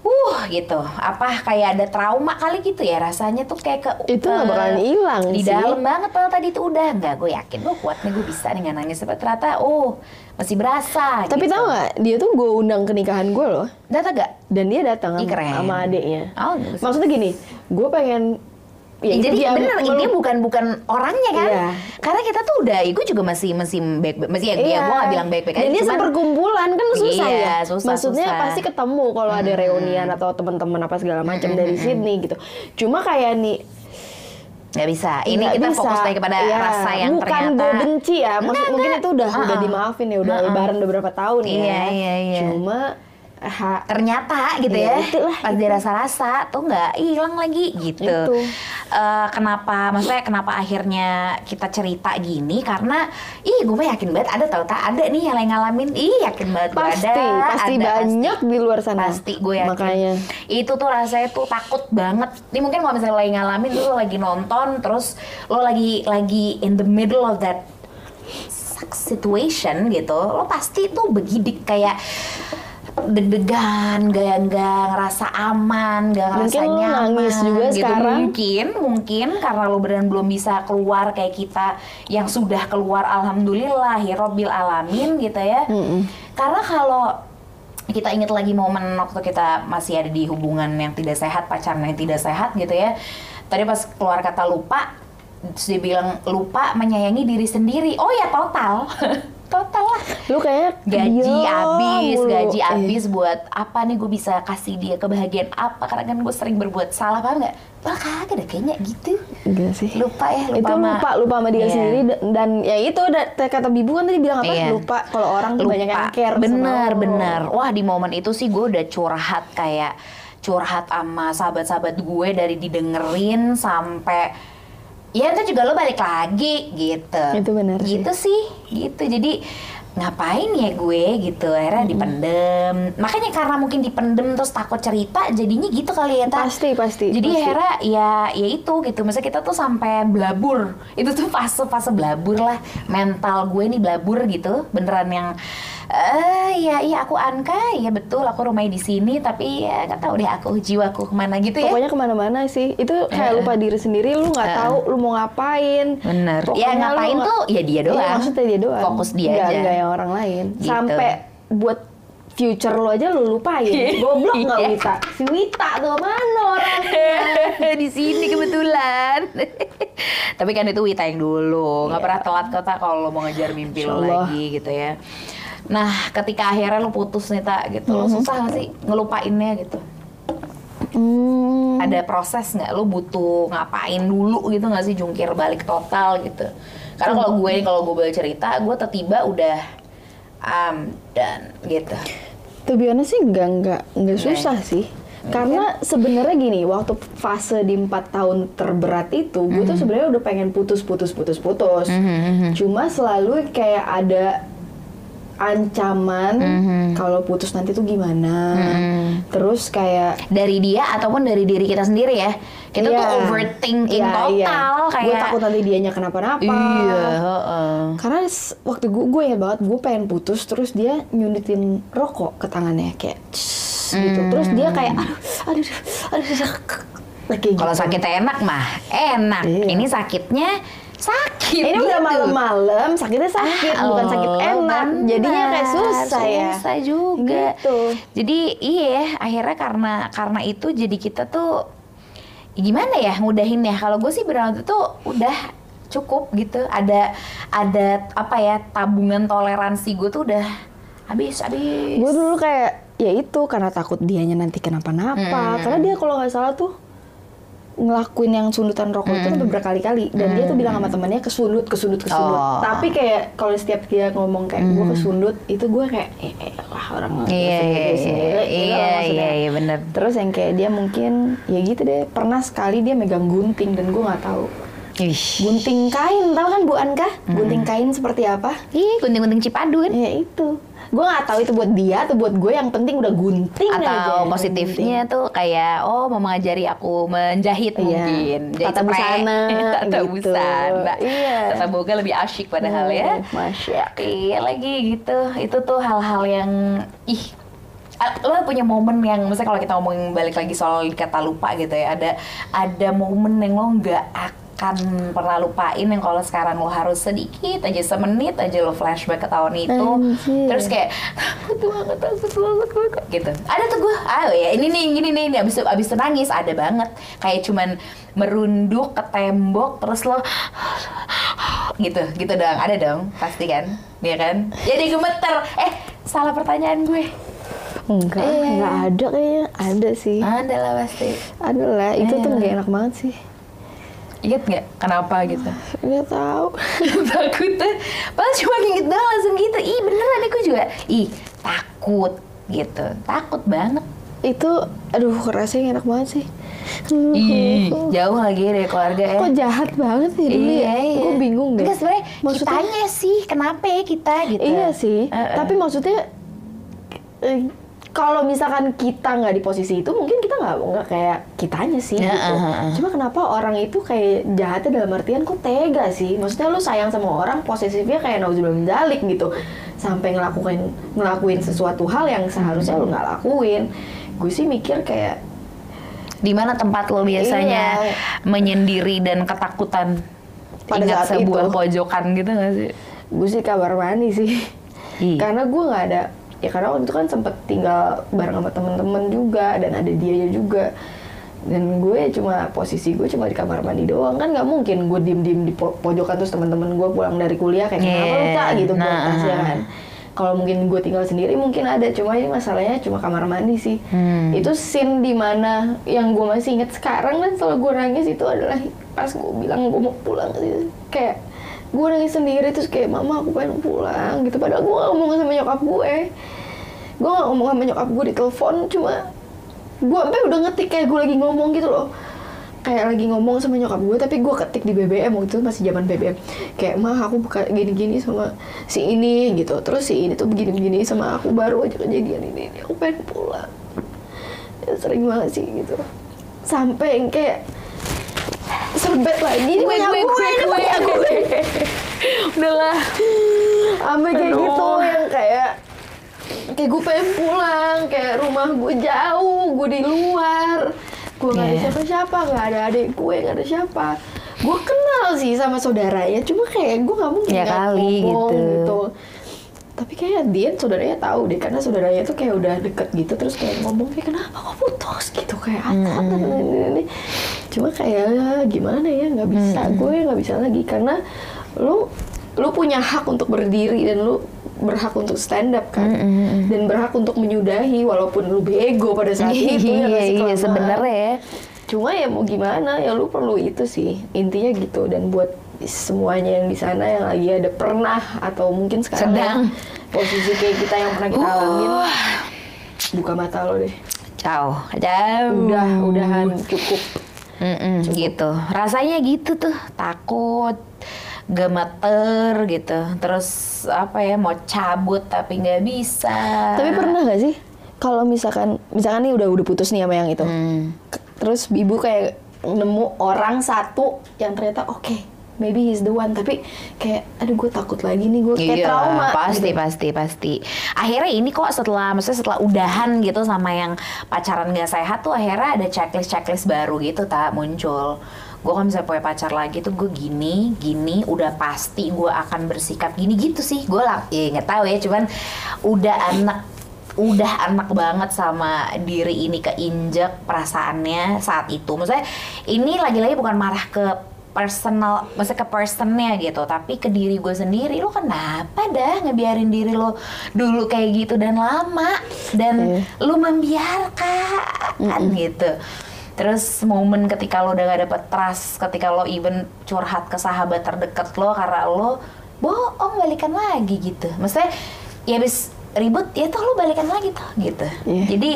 S1: Uh gitu, apa kayak ada trauma kali gitu ya rasanya tuh kayak ke
S2: Itu nggak
S1: ke-
S2: bakalan hilang
S1: di
S2: sih.
S1: dalam banget padahal tadi itu udah nggak gue yakin gue kuat nih gue bisa nih nggak nangis tapi ternyata oh masih berasa
S2: Tapi
S1: gitu.
S2: tau nggak, dia tuh gue undang ke nikahan gue loh.
S1: Data gak?
S2: Dan dia datang sama, adiknya.
S1: Oh.
S2: Maksudnya gini, gue pengen
S1: Ya, jadi
S2: dia
S1: bener
S2: melu-
S1: ini bukan bukan orangnya kan?
S2: Iya.
S1: Karena kita tuh udah, gue juga masih masih baik, masih ya, ya gue gak bilang baik-baik aja.
S2: Dan dia
S1: cuman-
S2: seperkumpulan kan susah
S1: Iya,
S2: ya.
S1: susah,
S2: Maksudnya
S1: susah.
S2: pasti ketemu kalau ada reunian atau teman-teman apa segala macam dari Sydney gitu. Cuma kayak nih
S1: nggak bisa. Ini
S2: nggak
S1: kita
S2: bisa.
S1: fokus lagi kepada
S2: Iya,
S1: rasa yang
S2: bukan
S1: ternyata.
S2: gue benci ya. Maksud
S1: Enggak,
S2: mungkin
S1: enggak.
S2: itu udah udah
S1: Uh-uh.
S2: dimaafin ya, udah
S1: Uh-uh.
S2: lebaran udah berapa tahun ya.
S1: Iya, iya, iya.
S2: Cuma ha,
S1: ternyata gitu
S2: Ya,
S1: ya,
S2: itulah,
S1: pas
S2: itu.
S1: dirasa-rasa tuh nggak hilang lagi gitu.
S2: Itu.
S1: Eh, kenapa? Maksudnya kenapa akhirnya kita cerita gini? Karena ih gue yakin banget ada tau tak ada nih yang lain ngalamin. Ih yakin banget
S2: pasti
S1: ada.
S2: pasti
S1: ada,
S2: banyak di luar sana.
S1: Pasti gue yakin.
S2: Makanya
S1: Itu tuh rasanya tuh takut banget. Ini mungkin kalau misalnya lagi ngalamin tuh lo lagi nonton terus lo lagi lagi in the middle of that situation gitu. Lo pasti tuh begidik kayak deg-degan, gak nggak ngerasa aman, gak ngerasa
S2: Mungkin
S1: nyaman.
S2: nangis juga
S1: gitu.
S2: sekarang.
S1: Mungkin, mungkin karena lo beneran belum bisa keluar kayak kita yang sudah keluar, alhamdulillah, hirobil alamin gitu ya. Karena kalau kita ingat lagi momen waktu kita masih ada di hubungan yang tidak sehat, pacaran yang tidak sehat gitu ya. Tadi pas keluar kata lupa, terus dia bilang lupa menyayangi diri sendiri. Oh ya total, total lah.
S2: lu kayak
S1: Gaji
S2: diam
S1: habis,
S2: mulu.
S1: gaji
S2: Eh,
S1: habis buat apa nih gue bisa kasih dia kebahagiaan apa? Karena kan gue sering berbuat salah, paham nggak? Wah kagak deh kayaknya gitu.
S2: Enggak sih.
S1: Lupa ya, lupa
S2: itu
S1: sama-
S2: lupa lupa sama dia
S1: Iya.
S2: sendiri dan, ya itu da- kata bibu kan tadi bilang apa
S1: Iya.
S2: lupa kalau orang tuh banyak yang care
S1: bener bener wah di momen itu sih gue udah curhat kayak curhat sama sahabat-sahabat gue dari didengerin sampai ya itu juga lo balik lagi gitu.
S2: Itu benar sih.
S1: gitu sih gitu. Jadi ngapain ya gue gitu. Akhirnya dipendem. Makanya karena mungkin dipendem terus takut cerita jadinya gitu kali ya Tak?
S2: pasti pasti
S1: jadi
S2: pasti.
S1: akhirnya ya ya itu gitu. Misalnya kita tuh sampai blabur. Itu tuh fase fase blabur lah. Mental gue nih blabur gitu. Beneran yang eh ya iya aku Anka ya betul aku rumahnya di sini tapi ya nggak tahu deh aku jiwaku ke mana gitu ya
S2: Pokoknya ke mana-mana sih. Itu kayak lupa diri sendiri. Lu nggak tahu lu mau ngapain.
S1: Bener.
S2: Pokoknya
S1: Ya, ngapain
S2: lu
S1: tuh, ya dia doang.
S2: Iya, maksudnya dia doang.
S1: Fokus dia
S2: Nggak-
S1: aja.
S2: nggak yang orang lain.
S1: Gitu.
S2: Sampai buat future lo aja lu lupain. Goblok nggak
S1: Iya.
S2: Wita? Si Wita tuh mana orangnya?
S1: di sini kebetulan. Tapi kan itu Wita yang dulu, nggak
S2: Iya.
S1: pernah telat kata kalau lo mau ngejar mimpi lo
S2: Allah.
S1: lagi gitu ya. Nah, ketika akhirnya lo putus nih tak gitu, lo
S2: Mhm.
S1: susah nggak sih ngelupainnya gitu?
S2: Hmm.
S1: Ada proses nggak? Lo butuh ngapain dulu gitu nggak sih jungkir balik total gitu? Karena kalau gue nih kalau gue boleh cerita, gue tiba-tiba udah um, dan gitu.
S2: To be honest sih nggak nggak
S1: nggak
S2: susah
S1: ya?
S2: sih. Karena sebenarnya gini, waktu fase di empat tahun terberat itu, gue
S1: Mhm.
S2: tuh sebenarnya udah pengen putus, putus, putus, putus. Cuma selalu kayak ada ancaman
S1: Mhm.
S2: kalau putus nanti tuh gimana. Terus kayak
S1: Dari dia ataupun dari diri kita sendiri ya. Kita tuh
S2: Iya.
S1: overthinking
S2: Iya,
S1: total
S2: iya.
S1: kayak.
S2: gue takut nanti dianya kenapa-napa.
S1: Iya, heeh.
S2: Karena s- waktu gue gue ya banget gue pengen putus terus dia nyunditin rokok ke tangannya kayak "Css," gitu. Terus dia kayak aduh aduh aduh, aduh, aduh. Kayak gitu.
S1: Kalau sakit enak mah enak.
S2: Iya.
S1: Ini sakitnya sakit.
S2: ini udah
S1: gitu.
S2: malam-malam sakitnya sakit
S1: Ah,
S2: bukan sakit
S1: oh,
S2: enak jadinya kayak susah ya
S1: Susah juga.
S2: Gitu.
S1: Jadi iya akhirnya karena karena itu jadi kita tuh ya gimana ya ngudahin ya. Kalau gue sih berarti tuh udah cukup gitu. Ada ada apa ya tabungan toleransi gue tuh udah habis habis.
S2: gue dulu kayak ya itu karena takut dianya nanti kenapa-napa
S1: Hmm.
S2: karena dia kalau nggak salah tuh ngelakuin yang sundutan rokok itu
S1: Hmm.
S2: tuh berkali-kali dan dia tuh bilang sama temannya kesundut kesundut kesundut
S1: Oh.
S2: tapi kayak kalau setiap dia ngomong kayak gue kesundut itu gue kayak eh, eh, wah orang
S1: Hmm. Iya iya iya
S2: gitu
S1: iya iya iya bener.
S2: terus yang kayak dia mungkin ya gitu deh pernah sekali dia megang gunting dan gue nggak tahu
S1: Ih.
S2: gunting kain tahu kan Bu Anka
S1: Hmm.
S2: gunting kain seperti apa
S1: Ih, gunting-gunting cipadu kan?
S2: Ya itu. Gue nggak tahu itu buat dia atau buat gue. Yang penting udah gunting aja.
S1: Atau positifnya tuh kayak oh mau mengajari aku menjahit
S2: Iya.
S1: mungkin. Jahit
S2: Tata busana,
S1: Tata
S2: gitu.
S1: busana.
S2: Iya.
S1: Tata boga lebih asyik padahal ya.
S2: Hmm, Masya.
S1: Iya lagi gitu. Itu tuh hal-hal yang ih lo punya momen yang misalnya kalau kita ngomongin balik lagi soal kata lupa gitu ya ada ada momen yang lo nggak akan pernah lupain yang kalau sekarang lo harus sedikit aja semenit aja lo flashback ke tahun itu
S2: Anjir.
S1: terus kayak takut banget takut banget takut," gitu ada tuh gue ah ya ini nih gini nih ini abis abis itu nangis ada banget kayak cuman merunduk ke tembok terus lo gitu gitu dong ada dong pasti kan ya kan jadi gemeter eh salah pertanyaan gue
S2: Enggak,
S1: Iya.
S2: enggak ada kayaknya. Ada sih.
S1: ada lah pasti
S2: Ada lah. Itu tuh
S1: Iya.
S2: nggak enak banget sih.
S1: Inget nggak kenapa gitu?
S2: Nggak tahu.
S1: takutnya padahal cuma inget doang langsung gitu. Ih beneran aku juga. Ih takut gitu. Takut banget.
S2: Itu, aduh rasanya enak banget sih.
S1: ih jauh lagi dari keluarga ya.
S2: Kok jahat banget sih dulu ya? Gue bingung deh.
S1: Enggak sebenarnya
S2: Maksudnya-
S1: kitanya sih kenapa ya kita gitu?
S2: Iya sih, tapi maksudnya eh, kalau misalkan kita nggak di posisi itu, mungkin kita nggak nggak kayak kitanya sih
S1: Ya,
S2: gitu.
S1: eh, eh, eh.
S2: Cuma kenapa orang itu kayak jahatnya dalam artian kok tega sih? Maksudnya lu sayang sama orang, posesifnya kayak nauzubillah min dzalik gitu, sampai ngelakuin ngelakuin sesuatu hal yang seharusnya lu nggak lakuin. Gue sih mikir kayak
S1: di mana tempat lo biasanya
S2: Iya.
S1: menyendiri dan ketakutan
S2: Pada
S1: ingat
S2: saat
S1: sebuah
S2: itu.
S1: pojokan gitu gak sih
S2: gue sih kamar mandi sih.
S1: Iya.
S2: Karena gue nggak ada ya karena waktu itu kan sempet tinggal bareng sama temen-temen juga dan ada dia juga dan gue cuma posisi gue cuma di kamar mandi doang kan nggak mungkin gue diem diem di po- pojokan terus temen-temen gue pulang dari kuliah kayak kenapa
S1: Yeah.
S2: tak gitu buat
S1: Nah.
S2: tasnya kan kalau mungkin gue tinggal sendiri mungkin ada cuma ini masalahnya cuma kamar mandi sih
S1: Hmm.
S2: itu scene di mana yang gue masih inget sekarang dan selalu gue nangis itu adalah pas gue bilang gue mau pulang gitu. kayak gue nangis sendiri terus kayak mama aku pengen pulang gitu. Padahal gue gak ngomong sama nyokap gue. Gue gak ngomong sama nyokap gue di telepon cuma gue sampai udah ngetik kayak gue lagi ngomong gitu loh. Kayak lagi ngomong sama nyokap gue tapi gue ketik di BBM waktu itu masih zaman BBM kayak mah aku buka gini-gini sama si ini gitu. Terus si ini tuh begini-begini sama aku baru aja kejadian ini, ini. aku pengen pulang. Ya, sering banget sih gitu. Sampai kayak serbet lagi. Ini punya gue, ini punya gue
S1: udahlah.
S2: Sampai kayak
S1: Aduh.
S2: gitu yang kayak kayak gue pengen pulang kayak rumah gue jauh gue di luar. Gue nggak ada
S1: Iya.
S2: siapa-siapa nggak ada adik gue nggak ada siapa. Gue kenal sih sama saudaranya cuma kayak gue nggak mungkin
S1: Ya kali,
S2: ngomong
S1: gitu.
S2: Tapi kayak dia saudaranya tahu deh karena saudaranya tuh kayak udah deket gitu terus kayak ngomong kayak kenapa kok putus? gitu kayak apa ini, ini. cuma kayak gimana ya nggak bisa gue nggak bisa lagi. Karena lu lu punya hak untuk berdiri dan lu berhak untuk stand up kan. Dan berhak untuk menyudahi walaupun lu bego pada saat itu ya
S1: iya, iya sebenarnya. Ya.
S2: Cuma ya mau gimana ya lu perlu itu sih intinya gitu. Dan buat semuanya yang di sana yang lagi ada pernah atau mungkin sekarang
S1: Sedang. Uh.
S2: yang posisi kayak kita yang pernah kita alamin buka mata lo deh
S1: Jauh, jauh.
S2: udah udahan cukup
S1: Mm-mm, gitu. Rasanya gitu tuh, takut, gemeter gitu. Terus apa ya mau cabut tapi nggak bisa.
S2: tapi pernah gak sih kalau misalkan misalkan nih udah udah putus nih sama yang itu
S1: Hmm.
S2: Terus ibu kayak nemu orang satu yang ternyata oke maybe he's the one tapi kayak aduh gue takut lagi nih gue kayak
S1: Iya,
S2: trauma
S1: pasti
S2: gitu.
S1: pasti pasti. Akhirnya ini kok setelah maksudnya setelah udahan gitu sama yang pacaran gak sehat tuh akhirnya ada checklist checklist baru gitu tak muncul. Gue kan bisa punya pacar lagi tuh gue gini, gini, udah pasti gue akan bersikap gini gitu sih. Gue lah, ya nggak tahu ya, cuman udah anak udah anak banget sama diri ini keinjek perasaannya saat itu. Maksudnya ini lagi-lagi bukan marah ke personal, maksudnya ke personnya gitu, tapi ke diri gue sendiri. Lo kenapa dah ngebiarin diri lo dulu kayak gitu dan lama dan lo membiarkan gitu. Terus momen ketika lo udah gak dapet trust, ketika lo even curhat ke sahabat terdekat lo karena lo bohong balikan lagi gitu. Maksudnya ya habis ribut ya toh lo balikan lagi tuh gitu.
S2: Iya.
S1: Jadi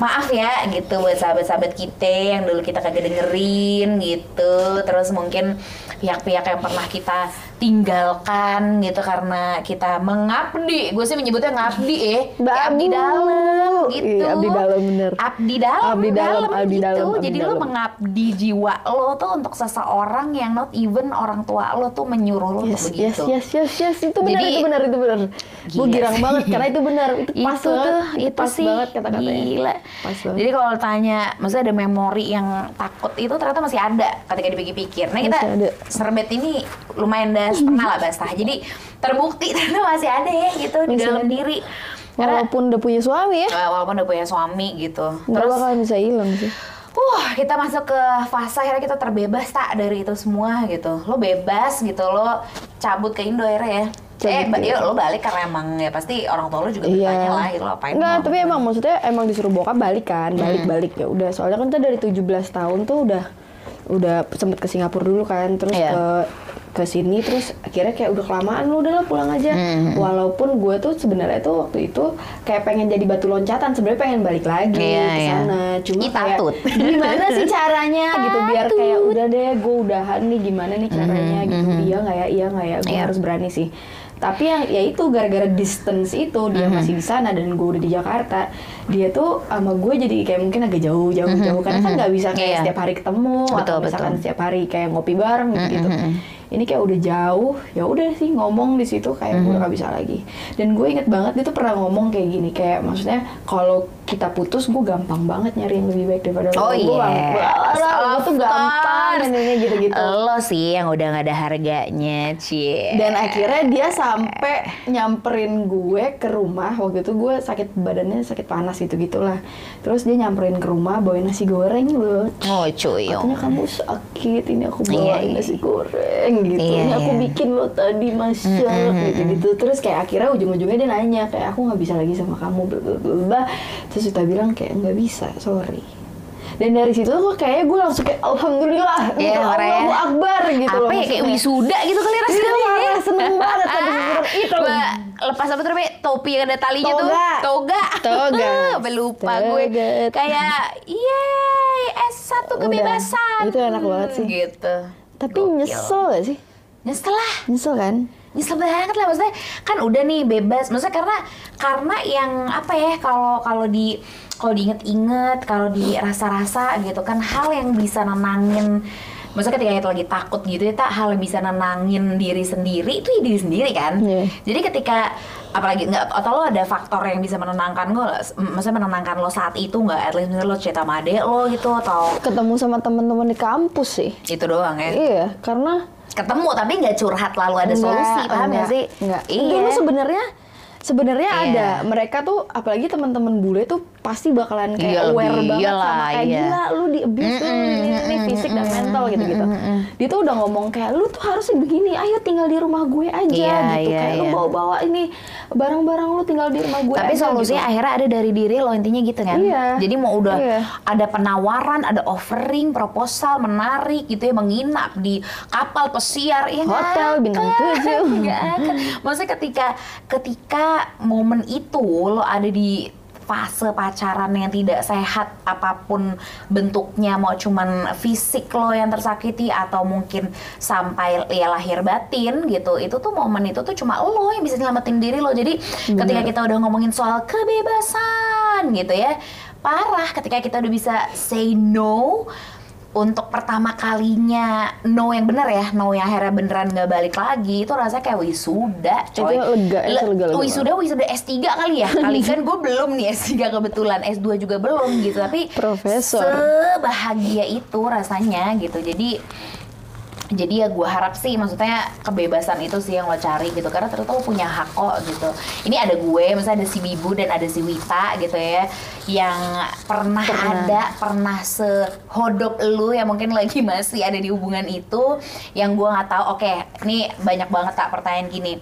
S1: maaf ya gitu buat sahabat-sahabat kita yang dulu kita kagak dengerin gitu. Terus mungkin pihak-pihak yang pernah kita tinggalkan gitu karena kita mengabdi. Gue sih menyebutnya ngabdi ya. Kayak abdi dalam gitu.
S2: Iya, abdi dalam, bener.
S1: Abdi dalam,
S2: Abdi dalam, abdi
S1: gitu.
S2: dalam, abdi
S1: Jadi lo
S2: dalam.
S1: mengabdi jiwa lo tuh untuk seseorang yang not even orang tua lo tuh menyuruh lo
S2: Yes,
S1: untuk
S2: yes,
S1: begitu.
S2: yes, yes, yes, itu benar, itu benar, itu benar. Gue girang banget karena itu benar, itu pas
S1: itu tuh
S2: itu
S1: itu
S2: pas
S1: sih
S2: banget kata-katanya.
S1: gila
S2: Pas banget.
S1: jadi kalau tanya maksudnya ada memori yang takut itu ternyata masih ada ketika dipikir-pikir nah kita serbet ini lumayan dah setengah lah bastah jadi terbukti ternyata masih ada ya gitu di
S2: Masih
S1: dalam
S2: ada.
S1: diri karena
S2: Walaupun udah punya suami ya,
S1: eh, walaupun udah punya suami gitu
S2: nggak
S1: terus
S2: bakal bisa hilang sih.
S1: Wah, kita masuk ke fase akhirnya kita terbebas tak dari itu semua gitu. Lo bebas gitu, lo cabut ke Indo akhirnya ya.
S2: Cabut
S1: eh, yuk lo balik karena emang ya pasti orang tua lo juga
S2: Iya.
S1: bertanya lah gitu lo apain
S2: Enggak, tapi emang maksudnya emang disuruh bokap balik kan,
S1: Hmm.
S2: balik-balik ya udah. Soalnya kan kita dari 17 tahun tuh udah udah sempet ke Singapura dulu kan, terus
S1: Iya.
S2: ke ke sini terus akhirnya kayak udah kelamaan lu udahlah pulang aja.
S1: Hmm.
S2: Walaupun gue tuh sebenarnya tuh waktu itu kayak pengen jadi batu loncatan, sebenarnya pengen balik lagi
S1: Iya,
S2: ke
S1: iya.
S2: sana. Cuma
S1: Ih,
S2: kayak gimana sih caranya gitu biar kayak udah deh gue udahan nih gimana nih caranya gitu. Iya nggak ya, iya nggak ya, gue
S1: Hmm, Iya.
S2: harus berani sih. Tapi yang ya itu gara-gara distance itu dia
S1: Hmm.
S2: masih di sana dan gue udah di Jakarta. Dia tuh sama gue jadi kayak mungkin agak jauh jauh jauh karena kan nggak bisa kayak
S1: Hmm, Iya.
S2: setiap hari ketemu atau
S1: Betul,
S2: misalkan
S1: betul.
S2: setiap hari kayak ngopi bareng gitu. gitu. Ini kayak udah jauh, ya udah sih ngomong di situ kayak gue udah gak bisa lagi. Dan gue inget banget dia tuh pernah ngomong kayak gini, kayak maksudnya kalau kita putus gue gampang banget nyari yang lebih baik daripada
S1: Oh
S2: lo. Gue gue tuh gampang dan ini gitu-gitu.
S1: Lo sih yang udah gak ada harganya, cie.
S2: Dan akhirnya dia sampai nyamperin gue ke rumah waktu itu gue sakit badannya sakit panas gitu gitulah. Terus dia nyamperin ke rumah bawain nasi goreng loh.
S1: Oh cuy,
S2: Katanya kamu sakit, ini aku
S1: Iya,
S2: bawain
S1: iya.
S2: nasi goreng gitu.
S1: Iya,
S2: ini aku
S1: iya.
S2: bikin lo tadi masak gitu gitu. Terus kayak akhirnya ujung-ujungnya dia nanya kayak aku nggak bisa lagi sama kamu bla bla, bla. Terus kita bilang kayak nggak bisa, sorry. Dan dari situ tuh kayaknya gue langsung kayak alhamdulillah,
S1: Iya,
S2: gitu. Allahu Akbar gitu loh.
S1: apa ya kayak wisuda gitu kali
S2: Iya,
S1: rasanya
S2: parah, seneng banget tadi sebenarnya. Itu.
S1: Lepas apa tuh topi yang ada talinya tuh
S2: Toga.
S1: toga lupa gue kayak yeay S1 kebebasan
S2: Itu enak banget sih.
S1: gitu
S2: Tapi
S1: Gokil.
S2: nyesel gak sih?
S1: nyesel lah
S2: Nyesel kan?
S1: nyesel banget lah maksudnya kan udah nih bebas maksudnya karena karena yang apa ya kalau kalau di kalau diinget-inget kalau dirasa-rasa gitu kan hal yang bisa nenangin Maksudnya ketika kita lagi takut gitu ya, tak hal yang bisa nenangin diri sendiri itu ya diri sendiri kan.
S2: Iya.
S1: Jadi ketika apalagi nggak atau lo ada faktor yang bisa menenangkan lo, maksudnya menenangkan lo saat itu nggak? At least lo cerita sama adek lo gitu atau
S2: Ketemu sama teman-teman di kampus sih.
S1: itu doang ya.
S2: Iya, karena
S1: Ketemu tapi nggak curhat lalu ada
S2: Enggak,
S1: solusi, paham nggak
S2: enggak,
S1: sih?
S2: Enggak.
S1: Iya.
S2: Dulu sebenarnya sebenarnya
S1: Iya.
S2: ada mereka tuh apalagi teman-teman bule tuh pasti bakalan kayak
S1: Iya,
S2: aware
S1: lebih-
S2: banget
S1: iyalah,
S2: sama kayak
S1: iya.
S2: gila lu di abuse tuh ini, ini, ini, fisik dan mental gitu-gitu. Dia tuh udah ngomong kayak lu tuh harusnya begini, ayo tinggal di rumah gue aja
S1: Iya,
S2: gitu
S1: iya,
S2: kayak lu
S1: iya.
S2: bawa-bawa ini barang-barang lu tinggal di rumah gue
S1: Tapi
S2: aja
S1: solusinya
S2: gitu.
S1: akhirnya ada dari diri lo intinya gitu kan.
S2: Iya.
S1: Jadi mau udah
S2: Iya.
S1: ada penawaran, ada offering, proposal menarik gitu ya menginap di kapal pesiar ya
S2: Hotel bintang tujuh.
S1: Maksudnya ketika ketika momen itu lo ada di fase pacaran yang tidak sehat apa pun bentuknya mau cuman fisik lo yang tersakiti atau mungkin sampai ya lahir batin gitu itu tuh momen itu tuh cuma lo yang bisa nyelamatin diri lo. Jadi ketika kita udah ngomongin soal kebebasan gitu ya parah ketika kita udah bisa say no untuk pertama kalinya no yang benar ya no yang akhirnya beneran nggak balik lagi itu rasanya kayak wisuda coy.
S2: Itu lega ya,
S1: Le-
S2: selega-lega.
S1: wisuda wisuda S3 kali ya? Kali kan gue belum nih S3 kebetulan S2 juga belum gitu tapi
S2: Profesor.
S1: sebahagia itu rasanya gitu. Jadi jadi ya gue harap sih maksudnya kebebasan itu sih yang lo cari gitu karena ternyata lo punya hak kok gitu. Ini ada gue misalnya ada si Bibu dan ada si Wita gitu ya yang pernah, ada pernah sehodop lu yang mungkin lagi masih ada di hubungan itu yang gue nggak tahu. Oke ini banyak banget tak pertanyaan gini.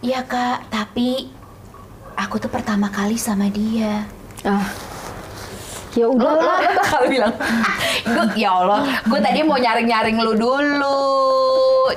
S1: Iya kak tapi aku tuh pertama kali sama dia.
S2: Ah. Ya
S1: lo, lo, bakal bilang gue ya Allah gue tadi mau nyaring nyaring lu dulu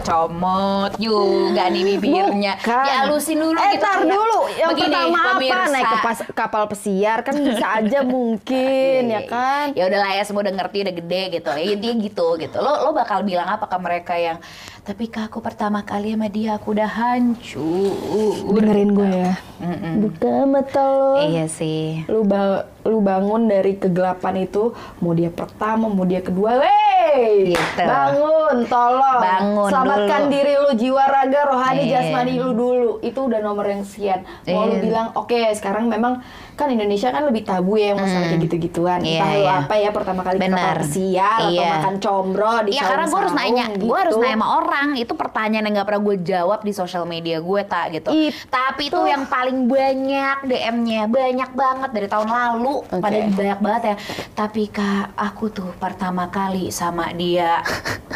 S1: comot juga nih bibirnya
S2: Bukan.
S1: dihalusin dulu
S2: eh,
S1: gitu
S2: tar
S1: kayak,
S2: dulu. Yang
S1: begini,
S2: pertama apa?
S1: pemirsa.
S2: Naik ke pas- kapal pesiar kan bisa aja mungkin ya kan.
S1: ya udahlah ya semua udah ngerti udah gede gitu ya intinya gitu gitu lo lo bakal bilang apa ke mereka yang tapi kak aku pertama kali sama dia aku udah hancur
S2: Dengerin gue ya.
S1: Mm-mm.
S2: Buka mata lo.
S1: iya sih
S2: Lu ba- lu bangun dari kegelapan itu, mau dia pertama, mau dia kedua, wey,
S1: Gitu.
S2: bangun, tolong,
S1: Bangun
S2: selamatkan
S1: dulu.
S2: diri lu, jiwa raga, rohani,
S1: Iya.
S2: jasmani lu dulu, itu udah nomor yang sekian. Mau lu
S1: Iya.
S2: bilang, oke, sekarang memang kan Indonesia kan lebih tabu ya masalah kayak gitu-gituan. Entah lu
S1: iya.
S2: apa ya pertama kali ke
S1: Benar.
S2: kapal pesiar atau
S1: Iya.
S2: makan combro di
S1: Iya karena gue harus nanya, gue harus
S2: gitu.
S1: nanya sama orang. Itu pertanyaan yang gak pernah gue jawab di sosial media gue tak gitu.
S2: Itu.
S1: Tapi itu yang paling banyak DM-nya, banyak banget dari tahun lalu.
S2: Oke.
S1: Pada banyak banget ya. Tapi kak, aku tuh pertama kali sama dia,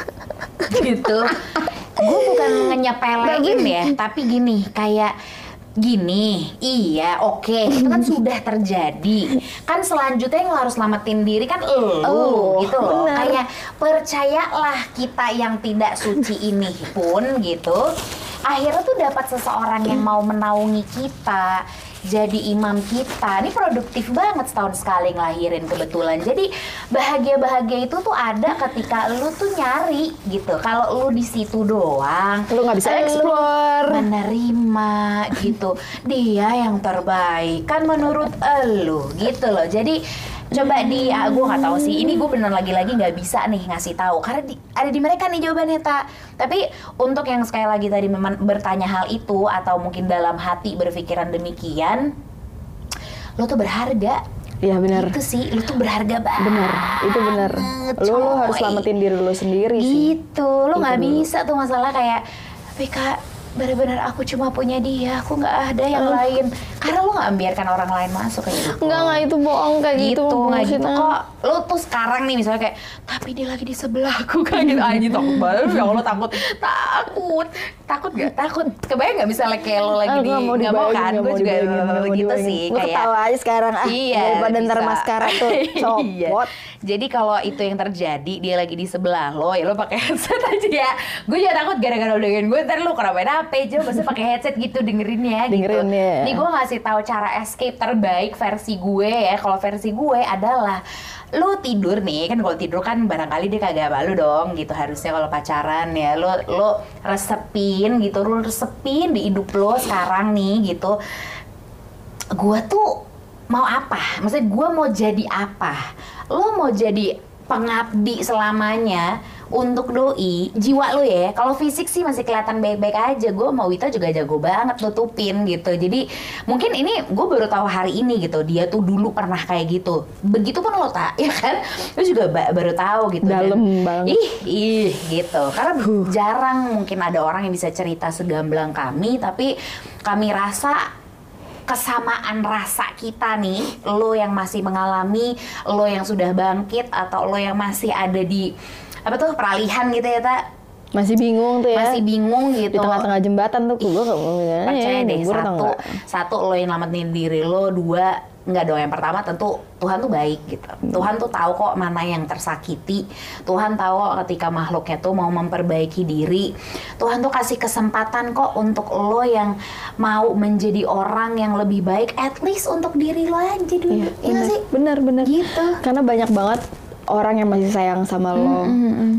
S1: gitu. Gue bukan ngenyepelein ya, tapi gini kayak gini, iya oke, itu kan sudah terjadi. Kan selanjutnya yang harus selamatin diri kan elu
S2: Oh,
S1: gitu loh.
S2: benar.
S1: Kayak percayalah kita yang tidak suci ini pun gitu. Akhirnya tuh dapat seseorang yang mau menaungi kita, jadi imam kita. Ini produktif banget setahun sekali ngelahirin kebetulan. Jadi bahagia-bahagia itu tuh ada ketika lu tuh nyari gitu. Kalau lu di situ doang,
S2: Lu nggak bisa
S1: lu
S2: explore.
S1: menerima gitu dia yang terbaik kan menurut elu gitu loh jadi coba di ah, gue nggak tahu sih ini gue bener lagi-lagi nggak bisa nih ngasih tahu karena di, ada di mereka nih jawabannya tak tapi untuk yang sekali lagi tadi memang bertanya hal itu atau mungkin dalam hati berpikiran demikian lo tuh berharga
S2: Iya benar.
S1: itu sih lo tuh berharga banget
S2: Benar, itu benar. Lu, lu harus selamatin diri lu sendiri sih.
S1: gitu lo
S2: Itu
S1: nggak
S2: dulu.
S1: bisa tuh masalah kayak tapi kak benar-benar aku cuma punya dia aku nggak ada yang lain. Karena lo nggak membiarkan orang lain masuk kayak gitu.
S2: Enggak, enggak itu bohong kayak gitu.
S1: gitu nggak gitu. Kok lo tuh sekarang nih misalnya kayak tapi dia lagi di sebelahku kayak gitu. Aja takut banget. ya Allah takut. Takut. Takut gak takut. Kebayang nggak misalnya kayak lo lagi
S2: Ah,
S1: di
S2: nggak mau
S1: nggak kan?
S2: nggak
S1: gue juga
S2: nggak
S1: gitu sih kayak
S2: ketawa aja sekarang. Ah
S1: Iya,
S2: daripada ntar maskara tuh
S1: Iya.
S2: copot.
S1: Jadi kalau itu yang terjadi dia lagi di sebelah lo ya lo pakai headset aja ya. Gue juga takut gara-gara udah gue ntar lo kenapa? HP coba maksudnya pakai headset gitu dengerin ya
S2: Dengerin,
S1: gitu.
S2: ya.
S1: Nih gue ngasih tahu cara escape terbaik versi gue ya. Kalau versi gue adalah lu tidur nih kan kalau tidur kan barangkali dia kagak malu dong gitu harusnya kalau pacaran ya lo lo resepin gitu lo resepin di hidup lo sekarang nih gitu gue tuh mau apa? Maksudnya gue mau jadi apa? Lo mau jadi pengabdi selamanya untuk doi jiwa lo ya. Kalau fisik sih masih kelihatan baik-baik aja. Gue mau Wita juga jago banget nutupin gitu. Jadi mungkin ini gue baru tahu hari ini gitu. Dia tuh dulu pernah kayak gitu. Begitu pun lo tak ya kan? Lo juga ba- baru tahu gitu Dan-
S2: Dalam banget.
S1: ih ih gitu. Karena jarang mungkin ada orang yang bisa cerita segamblang kami. Tapi kami rasa kesamaan rasa kita nih, lo yang masih mengalami, lo yang sudah bangkit atau lo yang masih ada di apa tuh peralihan gitu ya, tak
S2: Masih bingung tuh ya.
S1: masih bingung
S2: di
S1: gitu.
S2: tengah-tengah jembatan tuh gue
S1: Percaya deh
S2: gugur atau
S1: satu, satu lo yang nyelamatin diri lo, dua nggak dong yang pertama tentu Tuhan tuh baik gitu.
S2: Hmm.
S1: Tuhan tuh tahu kok mana yang tersakiti. Tuhan tahu kok ketika makhluknya tuh mau memperbaiki diri. Tuhan tuh kasih kesempatan kok untuk lo yang mau menjadi orang yang lebih baik at least untuk diri lo aja dulu.
S2: Iya, benar,
S1: sih?
S2: benar, benar.
S1: Gitu.
S2: Karena banyak banget orang yang masih sayang sama lo,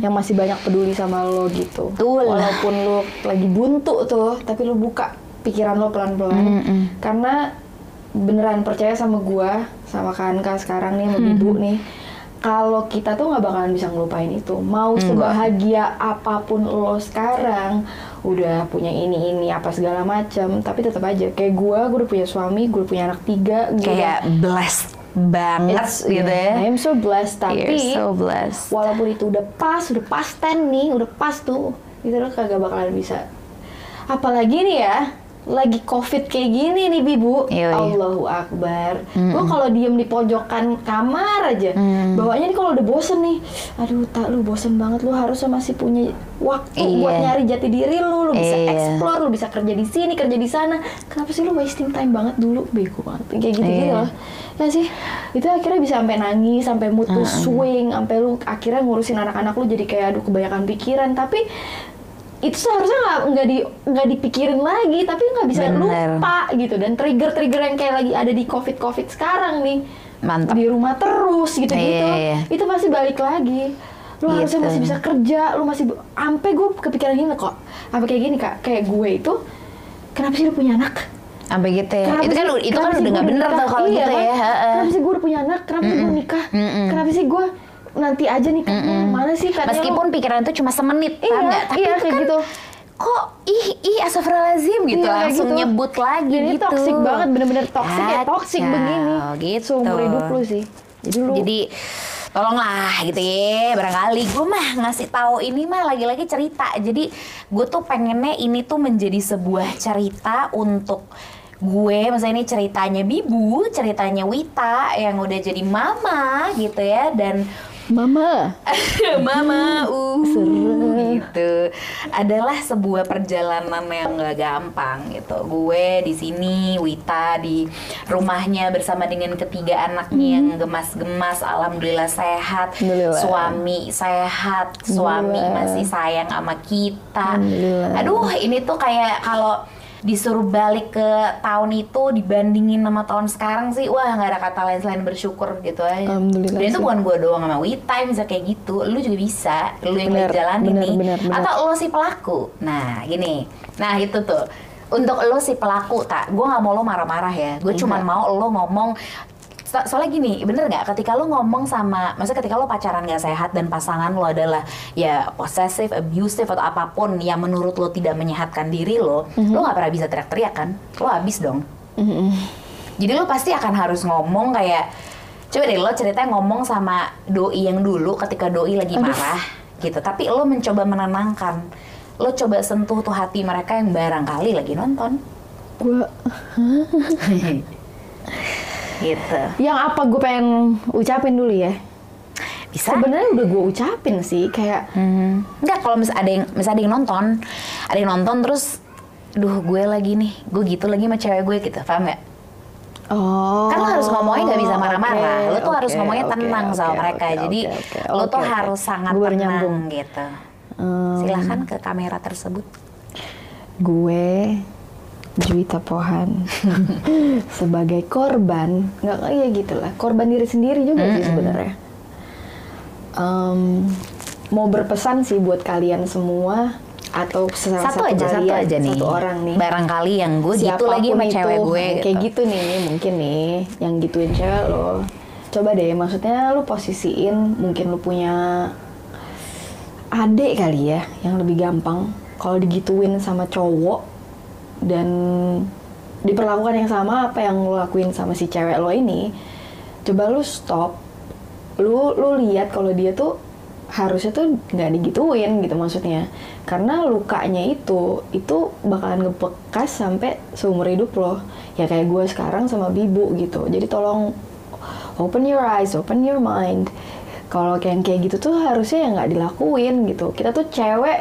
S2: yang masih banyak peduli sama lo gitu.
S1: Betul.
S2: Walaupun lo lagi buntu tuh, tapi lo buka pikiran lo pelan-pelan. Karena beneran percaya sama gua, sama Kanka sekarang nih, sama Bibu nih. Kalau kita tuh nggak bakalan bisa ngelupain itu. Mau sebahagia apa pun lo sekarang, udah punya ini ini apa segala macam, tapi tetap aja kayak gua, gua udah punya suami, gua udah punya anak tiga, gua udah-
S1: Kayak blessed banget
S2: It's-
S1: gitu ya.
S2: I'm so blessed tapi
S1: You're so blessed.
S2: walaupun itu udah pas, udah pas ten nih, udah pas tuh, itu lo kagak bakalan bisa. Apalagi nih ya, lagi covid kayak gini nih bibu,
S1: Yoi.
S2: Allahu Akbar. Gue kalau diem di pojokan kamar aja,
S1: Mm.
S2: bawanya nih kalau udah bosen nih, aduh tak lu bosen banget, lu harusnya masih punya waktu buat
S1: Iya.
S2: nyari jati diri lu, lu bisa
S1: Iya.
S2: explore, lu bisa kerja di sini, kerja di sana. Kenapa sih lu wasting time banget dulu, bego banget, kayak gitu gitu
S1: Iya.
S2: loh. Ya sih, itu akhirnya bisa sampai nangis, sampai mood lu swing, sampai lu akhirnya ngurusin anak-anak lu jadi kayak aduh kebanyakan pikiran. Tapi itu seharusnya nggak nggak di nggak dipikirin lagi, tapi nggak bisa
S1: Bener.
S2: lupa gitu. Dan trigger-trigger yang kayak lagi ada di covid covid sekarang nih,
S1: Mantap.
S2: di rumah terus gitu gitu,
S1: iya.
S2: itu pasti balik lagi. Lu harusnya
S1: Gitu.
S2: masih bisa kerja, lu masih sampai gue kepikiran gini kok, sampai kayak gini kak, kayak gue itu kenapa sih lu punya anak?
S1: Sampai gitu ya.
S2: Kenapa
S1: itu kan
S2: sih-
S1: itu kan udah nggak bener tuh kalau
S2: Iya
S1: gitu
S2: kan?
S1: ya.
S2: Kenapa sih gue udah punya anak? Kenapa sih gue nikah? Kenapa sih gue nanti aja nikahnya? Mana sih katanya
S1: Meskipun
S2: lu-
S1: pikiran itu cuma semenit,
S2: Iya,
S1: nggak? Tapi
S2: iya,
S1: itu
S2: kayak
S1: kan
S2: gitu.
S1: kok ih ih astagfirullahaladzim gitu
S2: Iya,
S1: langsung
S2: gitu.
S1: nyebut lagi
S2: Jadi
S1: gitu.
S2: toxic banget, bener-bener toxic ya, toxic
S1: Kacau,
S2: begini.
S1: gitu.
S2: Seumur hidup lu sih. Jadi lu
S1: Jadi tolonglah gitu ya barangkali gue mah ngasih tahu ini mah lagi-lagi cerita jadi gue tuh pengennya ini tuh menjadi sebuah cerita untuk gue misalnya ini ceritanya Bibu ceritanya Wita yang udah jadi mama gitu ya dan
S2: mama.
S1: Mama, uh,
S2: Serem.
S1: gitu. Adalah sebuah perjalanan yang gak gampang gitu. Gue di sini, Wita di rumahnya bersama dengan ketiga anaknya yang gemas-gemas, alhamdulillah sehat.
S2: Alhamdulillah.
S1: Suami sehat, suami masih sayang sama kita. Aduh, ini tuh kayak kalau disuruh balik ke tahun itu dibandingin sama tahun sekarang sih wah nggak ada kata lain selain bersyukur gitu aja.
S2: Alhamdulillah
S1: dan itu bukan gue doang sama Wita bisa kayak gitu. Lu juga bisa lu yang
S2: Bener,
S1: lagi jalanin
S2: bener,
S1: nih.
S2: bener, bener.
S1: atau lo si pelaku. Nah gini. Nah itu tuh. Untuk lo si pelaku tak gue nggak mau lo marah-marah ya. Gue cuma mau lo ngomong So- soalnya gini, bener nggak? Ketika lo ngomong sama, maksudnya ketika lo pacaran gak sehat dan pasangan lo adalah ya possessive, abusive atau apa pun yang menurut lo tidak menyehatkan diri lo,
S2: Mhm.
S1: lo nggak pernah bisa teriak-teriak kan? Lo habis dong.
S2: Mm-mm.
S1: Jadi lo pasti akan harus ngomong kayak coba deh lo ceritanya ngomong sama doi yang dulu ketika doi lagi marah gitu. Tapi lo mencoba menenangkan. Lo coba sentuh tuh hati mereka yang barangkali lagi nonton.
S2: Gue
S1: gitu.
S2: yang apa gue pengen ucapin dulu ya?
S1: Bisa?
S2: Sebenarnya udah gue ucapin sih kayak
S1: Hmm. Enggak kalau mis ada yang misal ada yang nonton, ada yang nonton terus duh gue lagi nih, gue gitu lagi sama cewek gue gitu, paham nggak?
S2: Oh.
S1: kan lo harus ngomongnya nggak bisa marah-marah,
S2: oke,
S1: lo tuh harus
S2: oke,
S1: ngomongnya tenang sama
S2: oke,
S1: mereka,
S2: oke,
S1: jadi
S2: oke, oke,
S1: lo tuh
S2: oke.
S1: harus sangat
S2: Gue baru
S1: tenang
S2: nyambung.
S1: gitu.
S2: Hmm,
S1: Silahkan ke kamera tersebut.
S2: gue Juwita Pohan. Sebagai korban nggak ya gitulah. Korban diri sendiri juga sih sebenarnya. Em, mau berpesan sih buat kalian semua atau
S1: Satu
S2: satu,
S1: aja, satu
S2: kalian,
S1: aja nih.
S2: satu orang nih.
S1: Barangkali yang gue gitu lagi sama
S2: itu,
S1: cewek gue.
S2: nah, kayak gitu. nih mungkin nih yang gituin cewek lo. Coba deh maksudnya lu posisiin mungkin lu punya adek kali ya yang lebih gampang. Kalau digituin sama cowok dan diperlakukan yang sama apa yang lo lakuin sama si cewek lo ini coba lu stop. Lu lu lihat kalau dia tuh harusnya tuh nggak digituin gitu maksudnya. Karena lukanya itu itu bakalan ngebekas sampai seumur hidup lo. Ya kayak gue sekarang sama bibu gitu. Jadi tolong open your eyes open your mind. Kalau kayak kayak gitu tuh harusnya ya nggak dilakuin gitu. Kita tuh cewek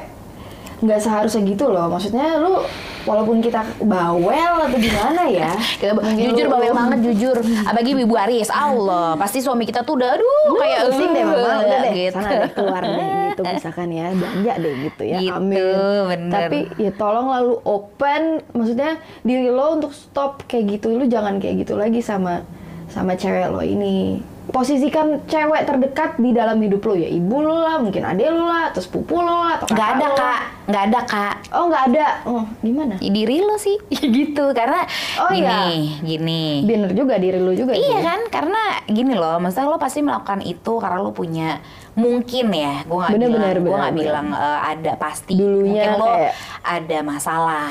S2: nggak seharusnya gitu loh. Maksudnya lu walaupun kita bawel atau gimana ya.
S1: Kita
S2: mungkin
S1: jujur
S2: lu-
S1: bawel banget jujur. Apalagi ibu Aris Allah. Pasti suami kita tuh udah aduh
S2: Lu
S1: kayak
S2: pusing deh mama. Udah deh
S1: gitu.
S2: sana deh keluar deh gitu misalkan ya belanja deh gitu ya.
S1: Gitu,
S2: amin.
S1: bener.
S2: tapi ya tolong lalu open maksudnya diri lo untuk stop kayak gitu. Lu jangan kayak gitu lagi sama sama cewek lo ini posisikan cewek terdekat di dalam hidup lo. Ya ibu lo lah mungkin adek lo lah atau sepupu lo lah atau
S1: nggak ada
S2: lo.
S1: kak. Nggak ada kak.
S2: Oh nggak ada. Oh gimana?
S1: Ya, diri lo sih. Gitu. Karena
S2: Oh,
S1: gini
S2: iya.
S1: gini.
S2: Bener juga diri lo juga
S1: Iya
S2: sih.
S1: kan, karena gini loh, maksudnya lo pasti melakukan itu karena lo punya mungkin ya, gue nggak bilang, gue nggak bilang eh, ada pasti.
S2: Dulunya
S1: mungkin lo
S2: kayak-
S1: ada masalah,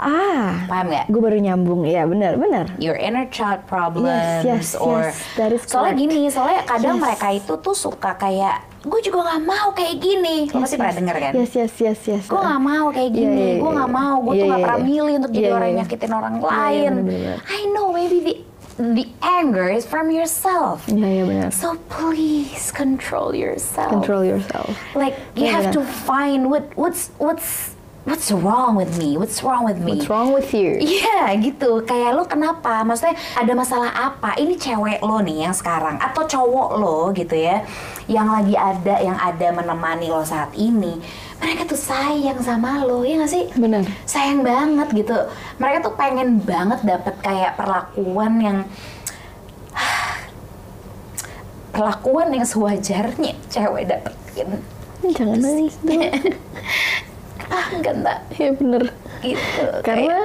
S2: ah
S1: paham nggak?
S2: gue baru nyambung ya bener bener
S1: Your inner child problems
S2: Yes, yes,
S1: or
S2: yes, that is
S1: soalnya gini, soalnya kadang
S2: Yes.
S1: mereka itu tuh suka kayak gue juga nggak mau kayak gini. Lo pasti pernah denger kan?
S2: yes yes yes yes
S1: Gue gak mau kayak
S2: Iya,
S1: gini,
S2: iya,
S1: gue
S2: iya.
S1: gak mau, gue
S2: Iya,
S1: tuh gak
S2: iya,
S1: pernah
S2: iya.
S1: milih untuk jadi
S2: Iya,
S1: orang
S2: iya,
S1: yang
S2: iya.
S1: nyakitin orang
S2: Iya, iya,
S1: lain.
S2: bener-bener.
S1: I know, maybe the the anger is from yourself.
S2: Iya iya benar.
S1: So please control yourself.
S2: Control yourself.
S1: Like you
S2: Iya,
S1: have
S2: benar.
S1: to find what what's what's what's wrong with me? What's wrong with me?
S2: What's wrong with you?
S1: Iya gitu, kayak lo kenapa? Maksudnya ada masalah apa? Ini cewek lo nih yang sekarang atau cowok lo gitu ya, yang lagi ada, yang ada menemani lo saat ini. Mereka tuh sayang sama lo, ya gak sih?
S2: Benar.
S1: Sayang banget gitu. Mereka tuh pengen banget dapet kayak perlakuan yang perlakuan yang sewajarnya cewek dapetin.
S2: Jangan nangis dong.
S1: ah enggak enggak
S2: Iya bener.
S1: gitu.
S2: Karena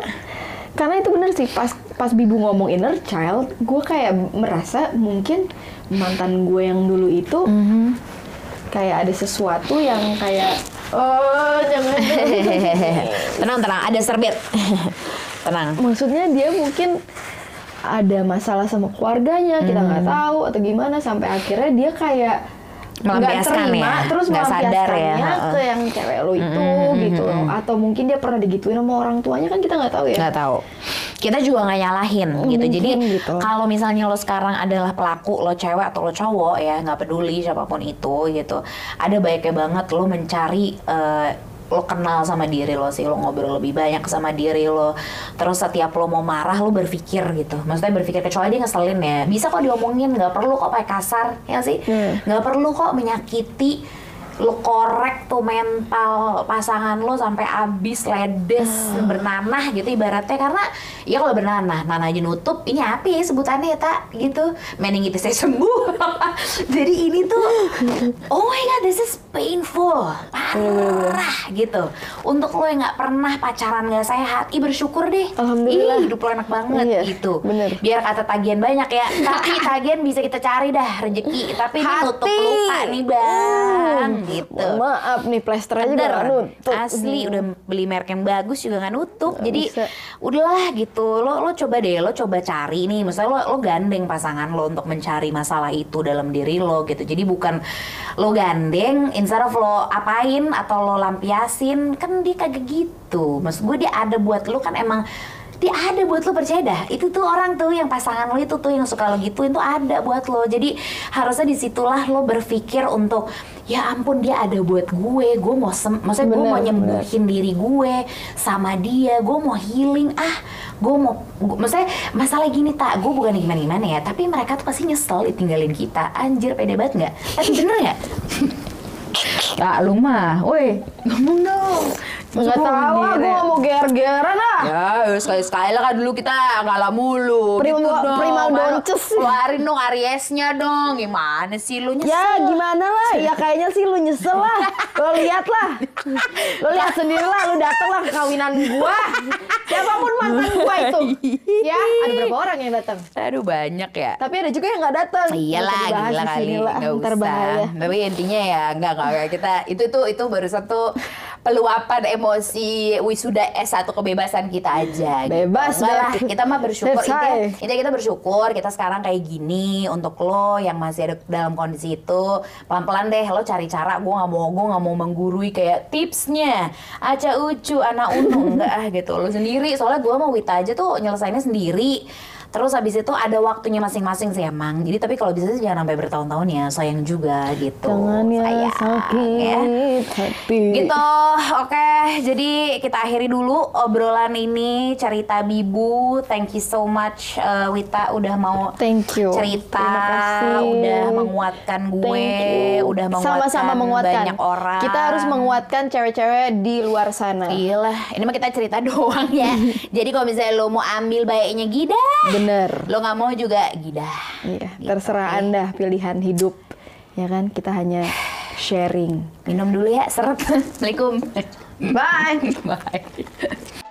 S2: karena itu bener sih pas pas Bibu ngomong inner child, gue kayak merasa mungkin mantan gue yang dulu itu
S1: Mhm.
S2: kayak ada sesuatu yang kayak oh jangan
S1: tenang tenang ada serbet tenang
S2: maksudnya dia mungkin ada masalah sama keluarganya kita nggak
S1: Hmm.
S2: tahu atau gimana sampai akhirnya dia kayak
S1: Melampiaskan
S2: terima
S1: ya,
S2: terus
S1: nggak sadar ya,
S2: ke yang cewek lo itu gitu loh. atau mungkin dia pernah digituin sama orang tuanya kan kita nggak tahu ya.
S1: Nggak tahu. Kita juga nggak nyalahin gitu.
S2: Mungkin
S1: jadi
S2: gitu.
S1: kalau misalnya lo sekarang adalah pelaku lo cewek atau lo cowok ya nggak peduli siapa pun itu gitu. Ada baiknya banget lo mencari eh, lo kenal sama diri lo sih lo ngobrol lebih banyak sama diri lo. Terus setiap lo mau marah lo berpikir gitu. Maksudnya berpikir kecuali dia ngeselin ya. Bisa kok diomongin nggak perlu kok pakai kasar ya nggak sih?
S2: Hmm.
S1: nggak perlu kok menyakiti lo korek tuh mental pasangan lo sampai abis ledes bernanah gitu ibaratnya. Karena ya kalau bernanah nanah aja nutup ini ya sebutannya ya tak gitu. Meningitisnya sembuh. Jadi ini tuh oh my god this is painful. Parah gitu. Untuk lo yang nggak pernah pacaran nggak sehat ih bersyukur deh.
S2: Alhamdulillah.
S1: ih hidup lo enak banget
S2: Iya,
S1: gitu.
S2: bener.
S1: biar kata tagihan banyak ya. Tapi tagihan bisa kita cari dah rezeki. Tapi ini nutup
S2: Hati.
S1: luka nih bang gitu.
S2: Maaf nih plester aja juga nutup.
S1: Asli udah beli merek yang bagus juga nggak nutup. Jadi
S2: bisa.
S1: udahlah gitu. Lo lo coba deh lo coba cari nih. Misalnya lo lo gandeng pasangan lo untuk mencari masalah itu dalam diri lo gitu. Jadi bukan lo gandeng instead of lo apain atau lo lampiasin kan dia kagak gitu. Maksud gue dia ada buat lo kan emang dia ada buat lo percaya dah. Itu tuh orang tuh yang pasangan lo itu tuh yang suka lo gituin tuh ada buat lo. Jadi harusnya di situlah lo berpikir untuk ya ampun dia ada buat gue. Gue mau sem maksudnya gue
S2: Bener,
S1: mau
S2: bener.
S1: nyembuhin diri gue sama dia. Gue mau healing. Ah gue mau gua- maksudnya masalah gini tak gue bukan gimana gimana ya. Tapi mereka tuh pasti nyesel ditinggalin kita. Anjir pede banget nggak? Tapi bener nggak? Tak lu mah, woi. Ngomong dong.
S2: nggak tahu ah gue nggak mau ger-geran
S1: Ya, sekali-sekali lah kan dulu kita ngalah mulu.
S2: Prima-
S1: gitu dong.
S2: prima donces.
S1: Keluarin dong Ariesnya dong. Gimana sih lu nyesel?
S2: ya gimana lah ya kayaknya sih lu nyesel lah lo lihat lah lo lihat sendiri lah lo dateng lah ke kawinan gua siapa pun mantan gua itu ya ada berapa orang yang datang
S1: Aduh banyak ya.
S2: tapi ada juga yang nggak datang
S1: Iyalah,
S2: Nggak
S1: gila kali,
S2: lah,
S1: nggak
S2: ntar
S1: usah.
S2: bahaya
S1: Tapi intinya ya, enggak, enggak. Kita, itu itu itu baru satu peluapan emosi wisuda S1 kebebasan kita aja. gitu.
S2: Bebas,
S1: Enggak lah, kita mah bersyukur. Intinya, intinya kita bersyukur, kita sekarang kayak gini. Untuk lo yang masih ada dalam kondisi itu, pelan-pelan deh lo cari cara. Gue nggak mau, gue nggak mau menggurui kayak tipsnya. Aca ucu, anak unu, enggak ah gitu. Lo sendiri, soalnya gue mau Wita aja tuh nyelesainnya sendiri. Terus habis itu ada waktunya masing-masing sih emang. Jadi tapi kalau bisa sih jangan sampai bertahun-tahun ya, sayang juga gitu.
S2: jangan ya
S1: Sayang,
S2: sakit
S1: ya.
S2: hati
S1: Gitu, oke. Jadi kita akhiri dulu obrolan ini cerita Bibu. Thank you so much eh, Wita udah mau
S2: Thank you.
S1: cerita,
S2: Terima kasih.
S1: udah menguatkan gue,
S2: Thank you.
S1: udah menguatkan
S2: Sama-sama menguatkan.
S1: banyak orang.
S2: Kita harus menguatkan cewek-cewek di luar sana.
S1: Iyalah, ini mah kita cerita doang ya. Jadi kalau misalnya lo mau ambil baiknya Gida,
S2: Bener.
S1: lo nggak mau juga Gida.
S2: Iya, terserah Anda pilihan hidup. Ya kan, kita hanya sharing.
S1: Minum dulu ya, seret. Assalamualaikum.
S2: Bye.
S1: Bye.